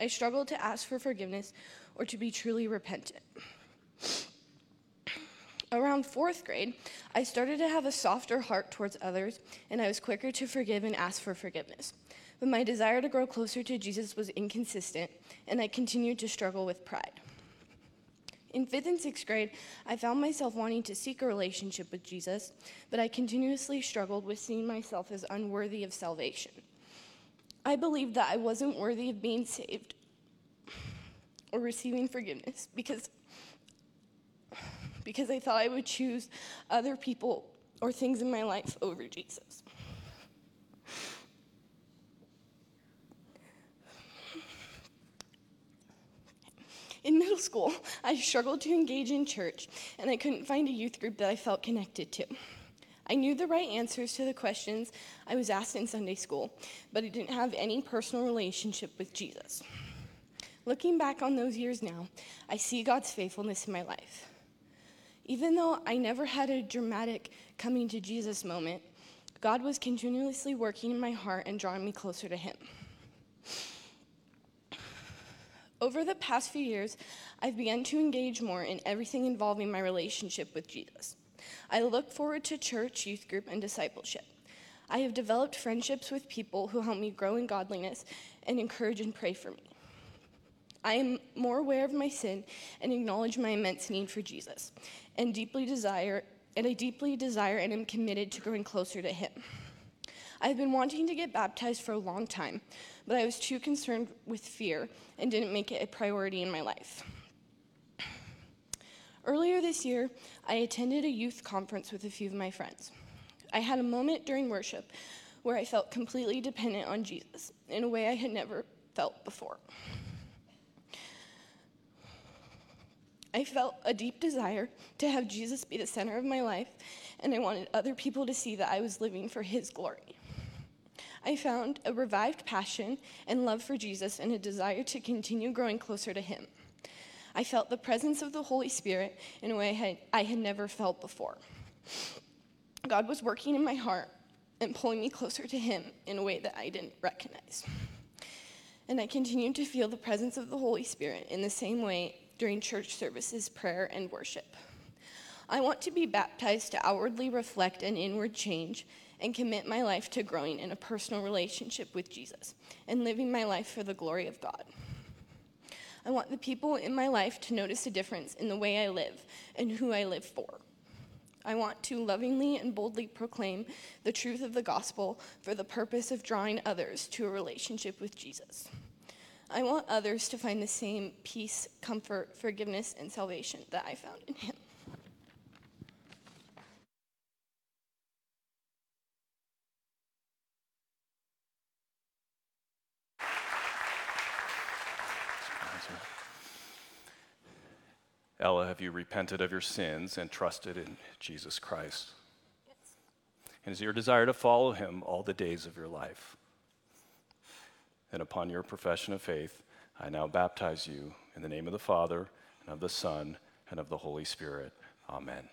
I struggled to ask for forgiveness or to be truly repentant. Around fourth grade, I started to have a softer heart towards others, and I was quicker to forgive and ask for forgiveness. But my desire to grow closer to Jesus was inconsistent, and I continued to struggle with pride. In fifth and sixth grade, I found myself wanting to seek a relationship with Jesus, but I continuously struggled with seeing myself as unworthy of salvation. I believed that I wasn't worthy of being saved or receiving forgiveness because because I thought I would choose other people or things in my life over Jesus. In middle school, I struggled to engage in church, and I couldn't find a youth group that I felt connected to. I knew the right answers to the questions I was asked in Sunday school, but I didn't have any personal relationship with Jesus. Looking back on those years now, I see God's faithfulness in my life. Even though I never had a dramatic coming to Jesus moment, God was continuously working in my heart and drawing me closer to Him. Over the past few years, I've begun to engage more in everything involving my relationship with Jesus. I look forward to church, youth group, and discipleship. I have developed friendships with people who help me grow in godliness and encourage and pray for me. I am more aware of my sin and acknowledge my immense need for Jesus, and deeply desire and I deeply desire and am committed to growing closer to Him. I've been wanting to get baptized for a long time, but I was too concerned with fear and didn't make it a priority in my life. Earlier this year, I attended a youth conference with a few of my friends. I had a moment during worship where I felt completely dependent on Jesus in a way I had never felt before. I felt a deep desire to have Jesus be the center of my life, and I wanted other people to see that I was living for His glory. I found a revived passion and love for Jesus and a desire to continue growing closer to Him. I felt the presence of the Holy Spirit in a way I had, I had never felt before. God was working in my heart and pulling me closer to Him in a way that I didn't recognize. And I continued to feel the presence of the Holy Spirit in the same way during church services, prayer, and worship. I want to be baptized to outwardly reflect an inward change and commit my life to growing in a personal relationship with Jesus and living my life for the glory of God. I want the people in my life to notice a difference in the way I live and who I live for. I want to lovingly and boldly proclaim the truth of the gospel for the purpose of drawing others to a relationship with Jesus. I want others to find the same peace, comfort, forgiveness, and salvation that I found in Him. Ella, have you repented of your sins and trusted in Jesus Christ? Yes. And is your desire to follow him all the days of your life? And upon your profession of faith, I now baptize you in the name of the Father, and of the Son, and of the Holy Spirit. Amen.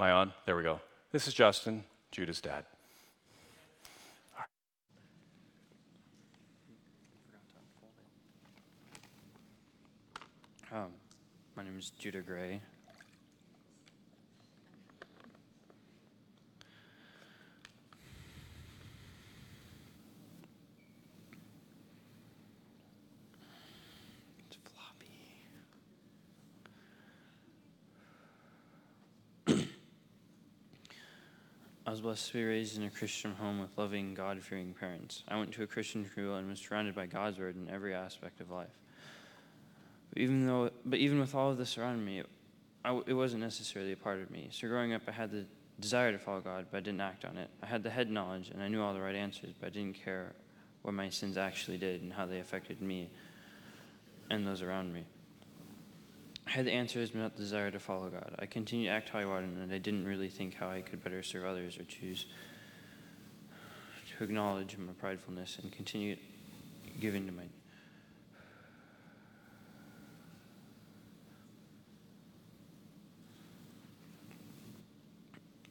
Am I on? There we go. This is Justin, Judah's dad. Um, my name is Judah Gray. It's floppy. I was blessed to be raised in a Christian home with loving, God fearing parents. I went to a Christian school and was surrounded by God's word in every aspect of life. But even though, but even with all of this around me, I it wasn't necessarily a part of me. So growing up, I had the desire to follow God, but I didn't act on it. I had the head knowledge and I knew all the right answers, but I didn't care what my sins actually did and how they affected me and those around me. I had the answers, but not the desire to follow God. I continued to act how I wanted, and I didn't really think how I could better serve others or choose to acknowledge my pridefulness and continue giving to my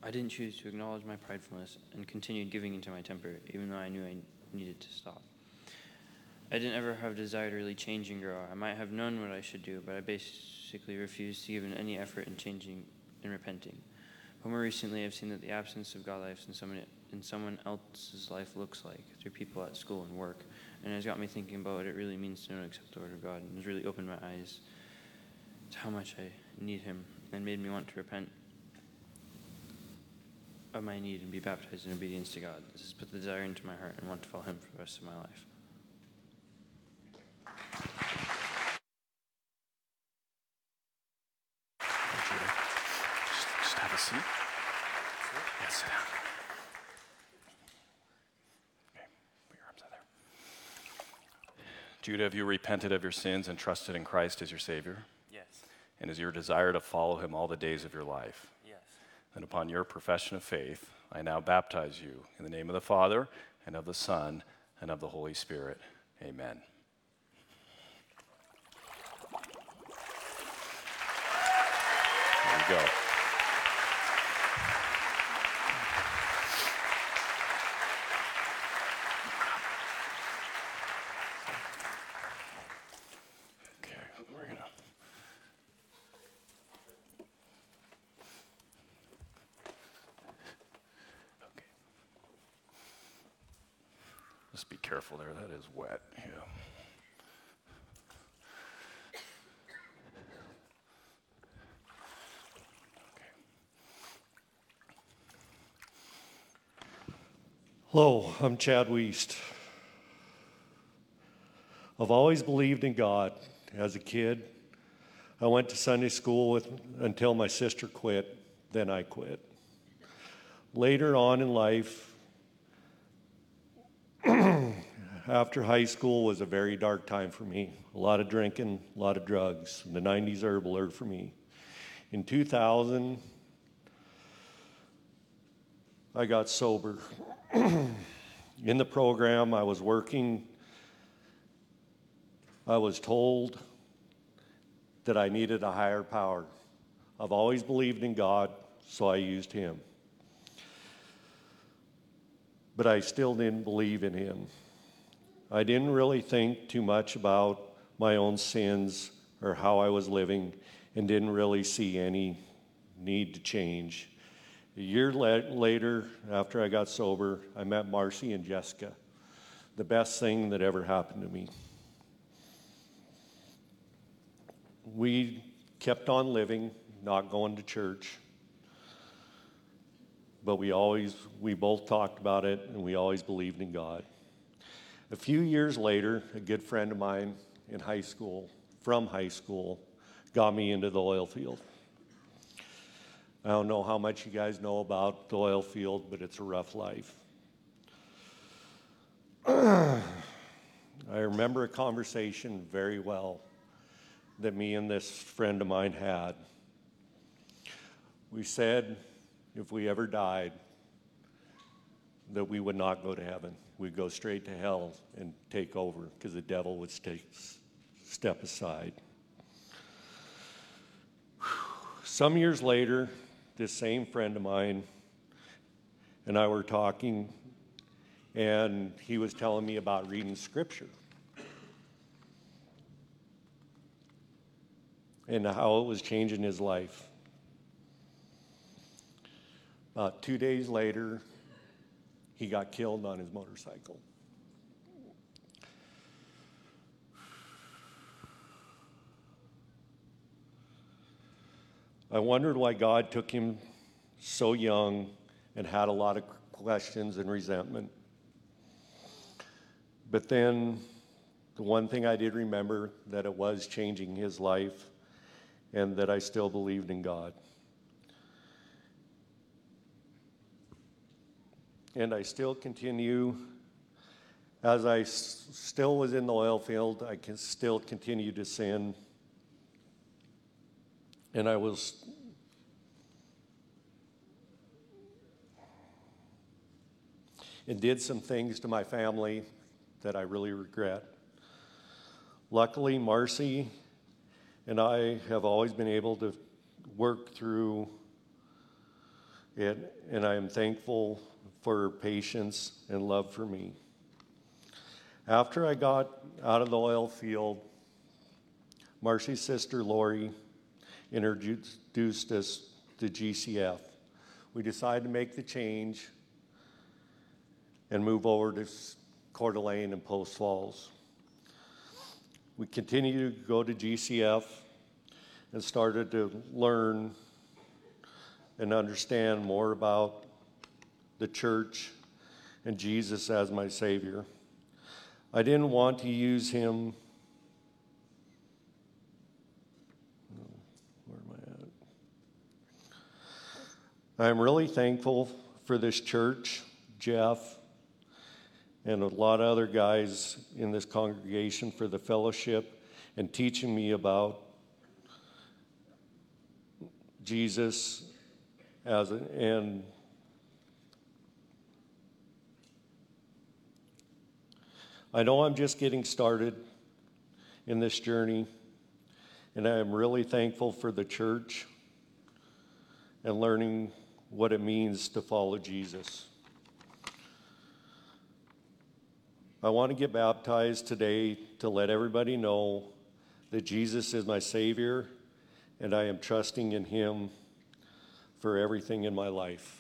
I didn't choose to acknowledge my pridefulness and continued giving into my temper, even though I knew I needed to stop. I didn't ever have desire to really change and grow. I might have known what I should do, but I basically refused to give in any effort in changing and repenting. But more recently, I've seen that the absence of God life in someone, in someone else's life looks like through people at school and work. And it has got me thinking about what it really means to know and accept the Word of God. And has really opened my eyes to how much I need Him and made me want to repent of my need and be baptized in obedience to God. This has put the desire into my heart and want to follow Him for the rest of my life. Judah. Just, just have a seat. Yeah, sit down. Okay, put your arms out there. Judah, have you repented of your sins and trusted in Christ as your Savior? Yes. And is your desire to follow Him all the days of your life? Yes. And upon your profession of faith, I now baptize you in the name of the Father, and of the Son, and of the Holy Spirit. Amen. There you go. Okay, we're gonna. Okay. Just be careful there. That is wet. Yeah. Hello, I'm Chad Weist. I've always believed in God. As a kid, I went to Sunday school with, until my sister quit, then I quit. Later on in life, after high school was a very dark time for me. A lot of drinking, a lot of drugs. The 90s are a blur for me. In 2000, I got sober. In the program, I was working. I was told that I needed a higher power. I've always believed in God, so I used Him. But I still didn't believe in Him. I didn't really think too much about my own sins or how I was living and didn't really see any need to change. A year la- later, after I got sober, I met Marcy and Jessica. The best thing that ever happened to me. We kept on living, not going to church. But we always, we both talked about it and we always believed in God. A few years later, a good friend of mine in high school, from high school, got me into the oil field. I don't know how much you guys know about the oil field, but it's a rough life. I remember a conversation very well that me and this friend of mine had. We said if we ever died, that we would not go to heaven. We'd go straight to hell and take over because the devil would step aside. Some years later, this same friend of mine and I were talking, and he was telling me about reading scripture and how it was changing his life. About two days later, he got killed on his motorcycle. I wondered why God took him so young and had a lot of questions and resentment. But then the one thing I did remember that it was changing his life and that I still believed in God. And I still continue, as I s- still was in the oil field, I can still continue to sin. And I was and did some things to my family that I really regret. Luckily, Marcy and I have always been able to work through it, and I am thankful for her patience and love for me. After I got out of the oil field, Marcy's sister Lori introduced us to GCF. We decided to make the change and move over to Coeur d'Alene and Post Falls. We continued to go to GCF and started to learn and understand more about the church and Jesus as my Savior. I didn't want to use Him. Where am I at? I'm really thankful for this church, Jeff, and a lot of other guys in this congregation for the fellowship and teaching me about Jesus as and I know I'm just getting started in this journey, and I am really thankful for the church and learning what it means to follow Jesus. I want to get baptized today to let everybody know that Jesus is my Savior and I am trusting in Him for everything in my life.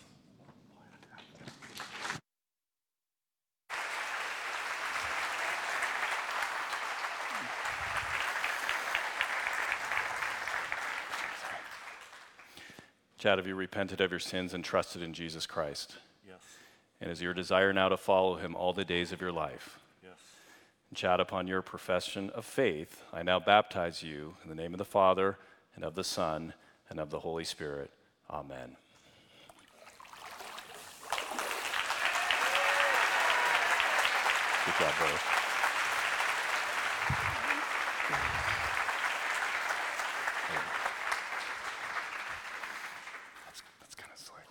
Chad, have you repented of your sins and trusted in Jesus Christ? Yes. And is your desire now to follow him all the days of your life? Yes. And Chad, upon your profession of faith, I now baptize you in the name of the Father, and of the Son, and of the Holy Spirit. Amen. Good job, brother. That's, that's kind of slick.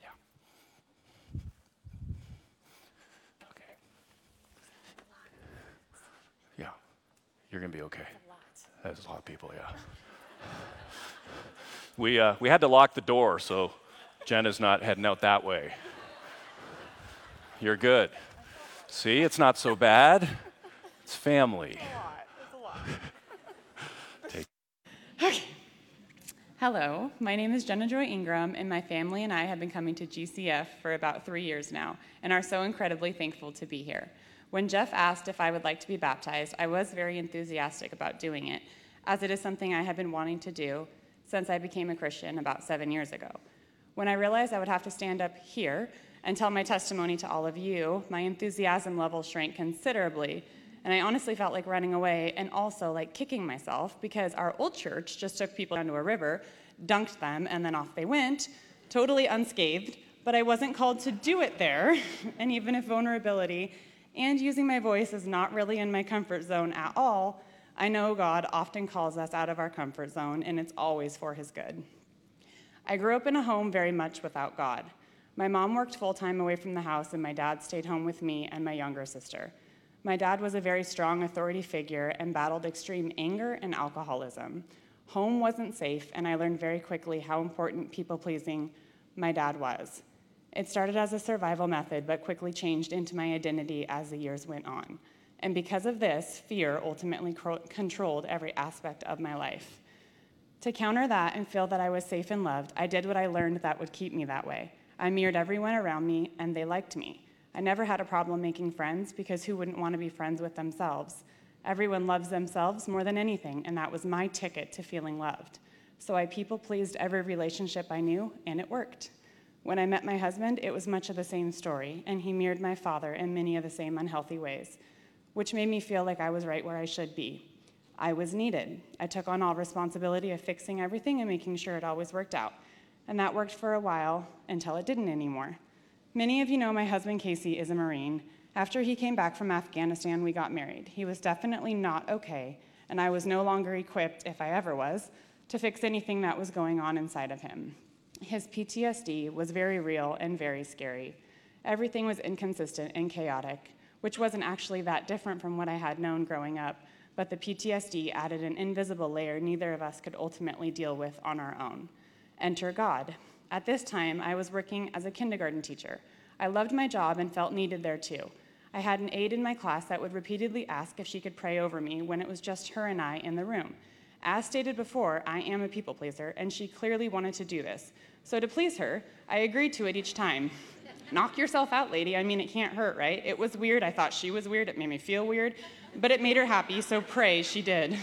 Yeah. Yeah. Okay. Yeah. You're going to be okay. There's a lot of people, yeah. We, uh, we had to lock the door, so Jenna's not heading out that way. You're good. See, it's not so bad. It's family. A lot. A lot. Take Hello, my name is Jenna Joy Ingram, and my family and I have been coming to GCF for about three years now and are so incredibly thankful to be here. When Jeff asked if I would like to be baptized, I was very enthusiastic about doing it, as it is something I have been wanting to do since I became a Christian about seven years ago. When I realized I would have to stand up here and tell my testimony to all of you, my enthusiasm level shrank considerably, and I honestly felt like running away and also like kicking myself because our old church just took people down to a river, dunked them, and then off they went, totally unscathed. But I wasn't called to do it there, and even if vulnerability and using my voice is not really in my comfort zone at all, I know God often calls us out of our comfort zone, and it's always for His good. I grew up in a home very much without God. My mom worked full time away from the house, and my dad stayed home with me and my younger sister. My dad was a very strong authority figure and battled extreme anger and alcoholism. Home wasn't safe, and I learned very quickly how important people pleasing my dad was. It started as a survival method, but quickly changed into my identity as the years went on. And because of this, fear ultimately controlled every aspect of my life. To counter that and feel that I was safe and loved, I did what I learned that would keep me that way. I mirrored everyone around me, and they liked me. I never had a problem making friends because who wouldn't want to be friends with themselves? Everyone loves themselves more than anything, and that was my ticket to feeling loved. So I people pleased every relationship I knew, and it worked. When I met my husband, it was much of the same story, and he mirrored my father in many of the same unhealthy ways. which made me feel like I was right where I should be. I was needed. I took on all responsibility of fixing everything and making sure it always worked out. And that worked for a while until it didn't anymore. Many of you know my husband Casey is a Marine. After he came back from Afghanistan, we got married. He was definitely not okay, and I was no longer equipped, if I ever was, to fix anything that was going on inside of him. His PTSD was very real and very scary. Everything was inconsistent and chaotic, which wasn't actually that different from what I had known growing up, but the PTSD added an invisible layer neither of us could ultimately deal with on our own. Enter God. At this time, I was working as a kindergarten teacher. I loved my job and felt needed there too. I had an aide in my class that would repeatedly ask if she could pray over me when it was just her and I in the room. As stated before, I am a people pleaser, and she clearly wanted to do this. So, to please her, I agreed to it each time. Knock yourself out, lady. I mean, it can't hurt, right? It was weird. I thought she was weird. It made me feel weird, but it made her happy, so pray she did.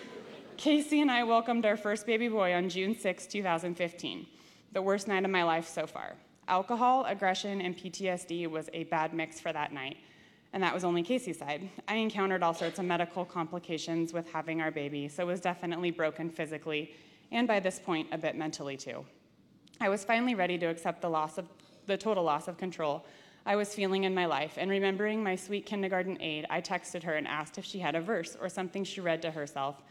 Casey and I welcomed our first baby boy on June 6, 2015, the worst night of my life so far. Alcohol, aggression, and PTSD was a bad mix for that night, and that was only Casey's side. I encountered all sorts of medical complications with having our baby, so was definitely broken physically, and by this point, a bit mentally too. I was finally ready to accept the loss of the total loss of control I was feeling in my life, and remembering my sweet kindergarten aide, I texted her and asked if she had a verse or something she read to herself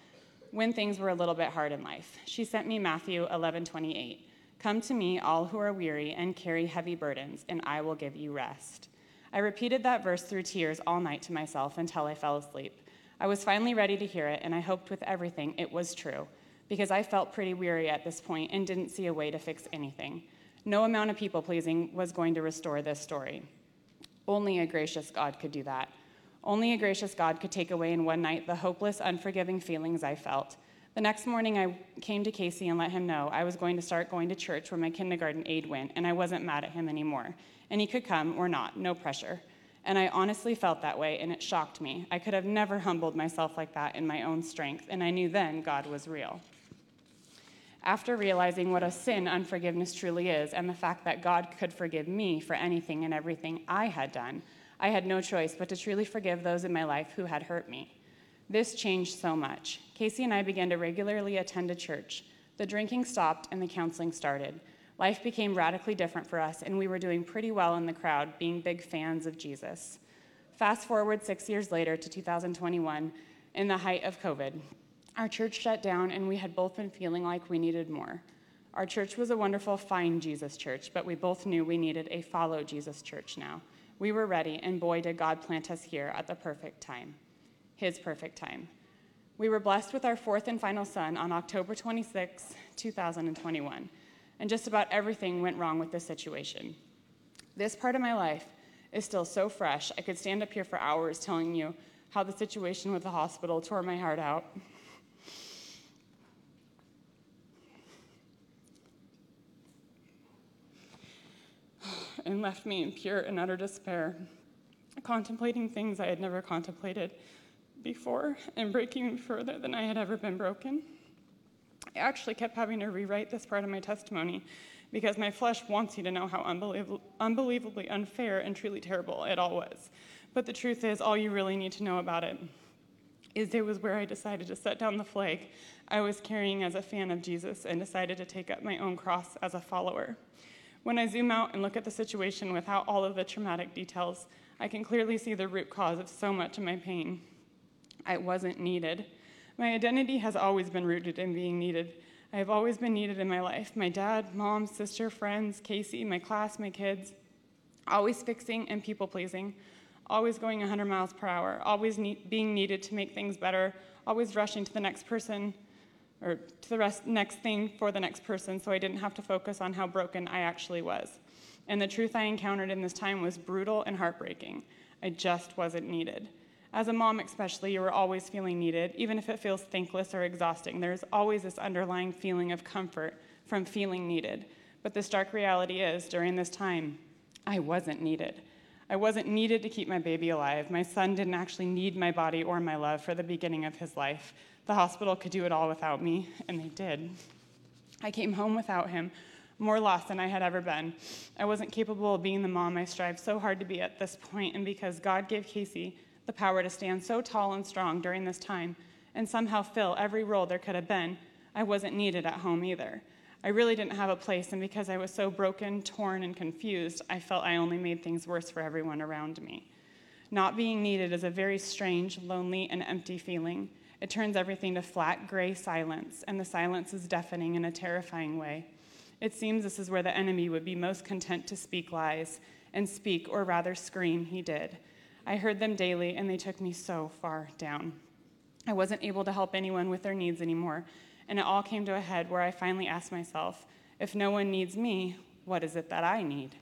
when things were a little bit hard in life. She sent me Matthew 11:28. Come to me, all who are weary and carry heavy burdens, and I will give you rest. I repeated that verse through tears all night to myself until I fell asleep. I was finally ready to hear it, and I hoped with everything it was true, because I felt pretty weary at this point and didn't see a way to fix anything. No amount of people pleasing was going to restore this story. Only a gracious God could do that. Only a gracious God could take away in one night the hopeless, unforgiving feelings I felt. The next morning, I came to Casey and let him know I was going to start going to church where my kindergarten aide went, and I wasn't mad at him anymore. And he could come or not, no pressure. And I honestly felt that way, and it shocked me. I could have never humbled myself like that in my own strength, and I knew then God was real. After realizing what a sin unforgiveness truly is and the fact that God could forgive me for anything and everything I had done, I had no choice but to truly forgive those in my life who had hurt me. This changed so much. Casey and I began to regularly attend a church. The drinking stopped and the counseling started. Life became radically different for us, and we were doing pretty well in the crowd, being big fans of Jesus. Fast forward six years later to 2021, in the height of COVID. Our church shut down, and we had both been feeling like we needed more. Our church was a wonderful, find Jesus church, but we both knew we needed a follow Jesus church now. We were ready, and boy, did God plant us here at the perfect time His perfect time. We were blessed with our fourth and final son on October 26, 2021, and just about everything went wrong with this situation. This part of my life is still so fresh, I could stand up here for hours telling you how the situation with the hospital tore my heart out. and left me in pure and utter despair, contemplating things I had never contemplated before and breaking further than I had ever been broken. I actually kept having to rewrite this part of my testimony because my flesh wants you to know how unbelievably unfair and truly terrible it all was. But the truth is, all you really need to know about it is it was where I decided to set down the flag I was carrying as a fan of Jesus and decided to take up my own cross as a follower. When I zoom out and look at the situation without all of the traumatic details, I can clearly see the root cause of so much of my pain. I wasn't needed. My identity has always been rooted in being needed. I have always been needed in my life my dad, mom, sister, friends, Casey, my class, my kids. Always fixing and people pleasing, always going 100 miles per hour, always need, being needed to make things better, always rushing to the next person or to the rest, next thing for the next person so I didn't have to focus on how broken I actually was. And the truth I encountered in this time was brutal and heartbreaking. I just wasn't needed. As a mom, especially, you are always feeling needed, even if it feels thankless or exhausting. There's always this underlying feeling of comfort from feeling needed. But the stark reality is, during this time, I wasn't needed. I wasn't needed to keep my baby alive. My son didn't actually need my body or my love for the beginning of his life. The hospital could do it all without me, and they did. I came home without him, more lost than I had ever been. I wasn't capable of being the mom I strived so hard to be at this point, and because God gave Casey the power to stand so tall and strong during this time and somehow fill every role there could have been, I wasn't needed at home either. I really didn't have a place, and because I was so broken, torn, and confused, I felt I only made things worse for everyone around me. Not being needed is a very strange, lonely, and empty feeling. It turns everything to flat, gray silence, and the silence is deafening in a terrifying way. It seems this is where the enemy would be most content to speak lies, and speak, or rather scream, he did. I heard them daily, and they took me so far down. I wasn't able to help anyone with their needs anymore, and it all came to a head where I finally asked myself if no one needs me, what is it that I need?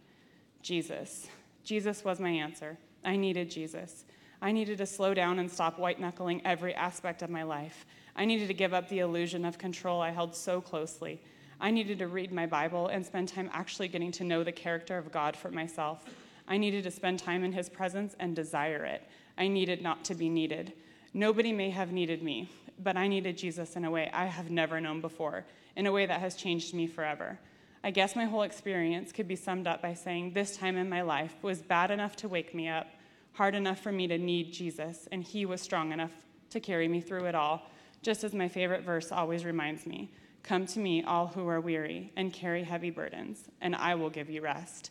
Jesus. Jesus was my answer. I needed Jesus. I needed to slow down and stop white knuckling every aspect of my life. I needed to give up the illusion of control I held so closely. I needed to read my Bible and spend time actually getting to know the character of God for myself. I needed to spend time in His presence and desire it. I needed not to be needed. Nobody may have needed me, but I needed Jesus in a way I have never known before, in a way that has changed me forever. I guess my whole experience could be summed up by saying this time in my life was bad enough to wake me up, hard enough for me to need Jesus, and He was strong enough to carry me through it all, just as my favorite verse always reminds me Come to me, all who are weary and carry heavy burdens, and I will give you rest.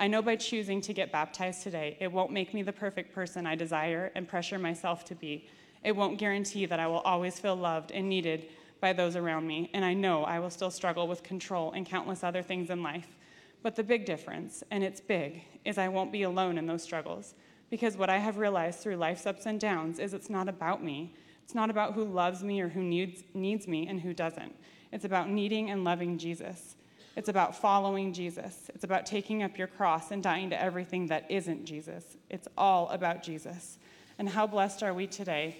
I know by choosing to get baptized today, it won't make me the perfect person I desire and pressure myself to be. It won't guarantee that I will always feel loved and needed by those around me, and I know I will still struggle with control and countless other things in life. But the big difference, and it's big, is I won't be alone in those struggles. Because what I have realized through life's ups and downs is it's not about me. It's not about who loves me or who needs, needs me and who doesn't. It's about needing and loving Jesus. It's about following Jesus. It's about taking up your cross and dying to everything that isn't Jesus. It's all about Jesus. And how blessed are we today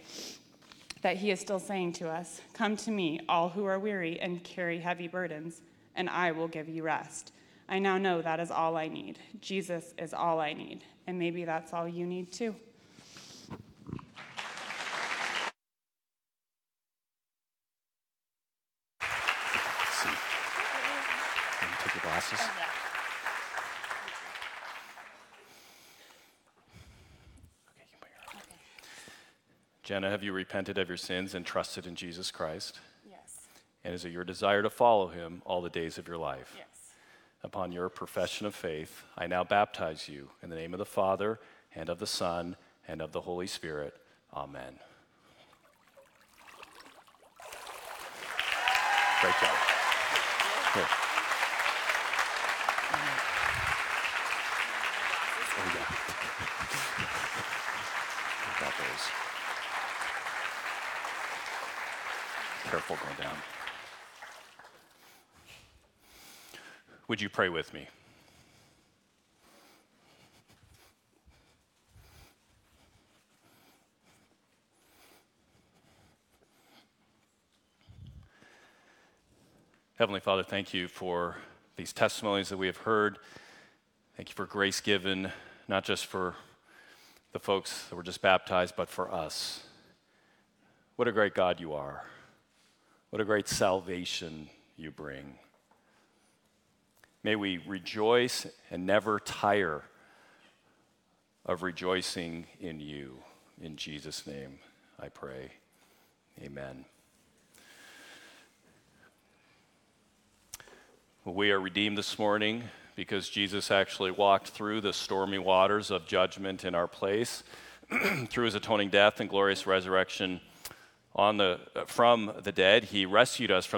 that He is still saying to us, Come to me, all who are weary and carry heavy burdens, and I will give you rest. I now know that is all I need. Jesus is all I need. And maybe that's all you need too. See. Can you take your glasses? Okay, you can put your- Jenna, have you repented of your sins and trusted in Jesus Christ? Yes. And is it your desire to follow him all the days of your life? Yes. Upon your profession of faith, I now baptize you in the name of the Father, and of the Son, and of the Holy Spirit. Amen. Great job. Here. There we go. Got those. Careful going down. Would you pray with me? Heavenly Father, thank you for these testimonies that we have heard. Thank you for grace given, not just for the folks that were just baptized, but for us. What a great God you are. What a great salvation you bring. May we rejoice and never tire of rejoicing in you. In Jesus' name, I pray. Amen. We are redeemed this morning because Jesus actually walked through the stormy waters of judgment in our place through his atoning death and glorious resurrection on the, from the dead. He rescued us from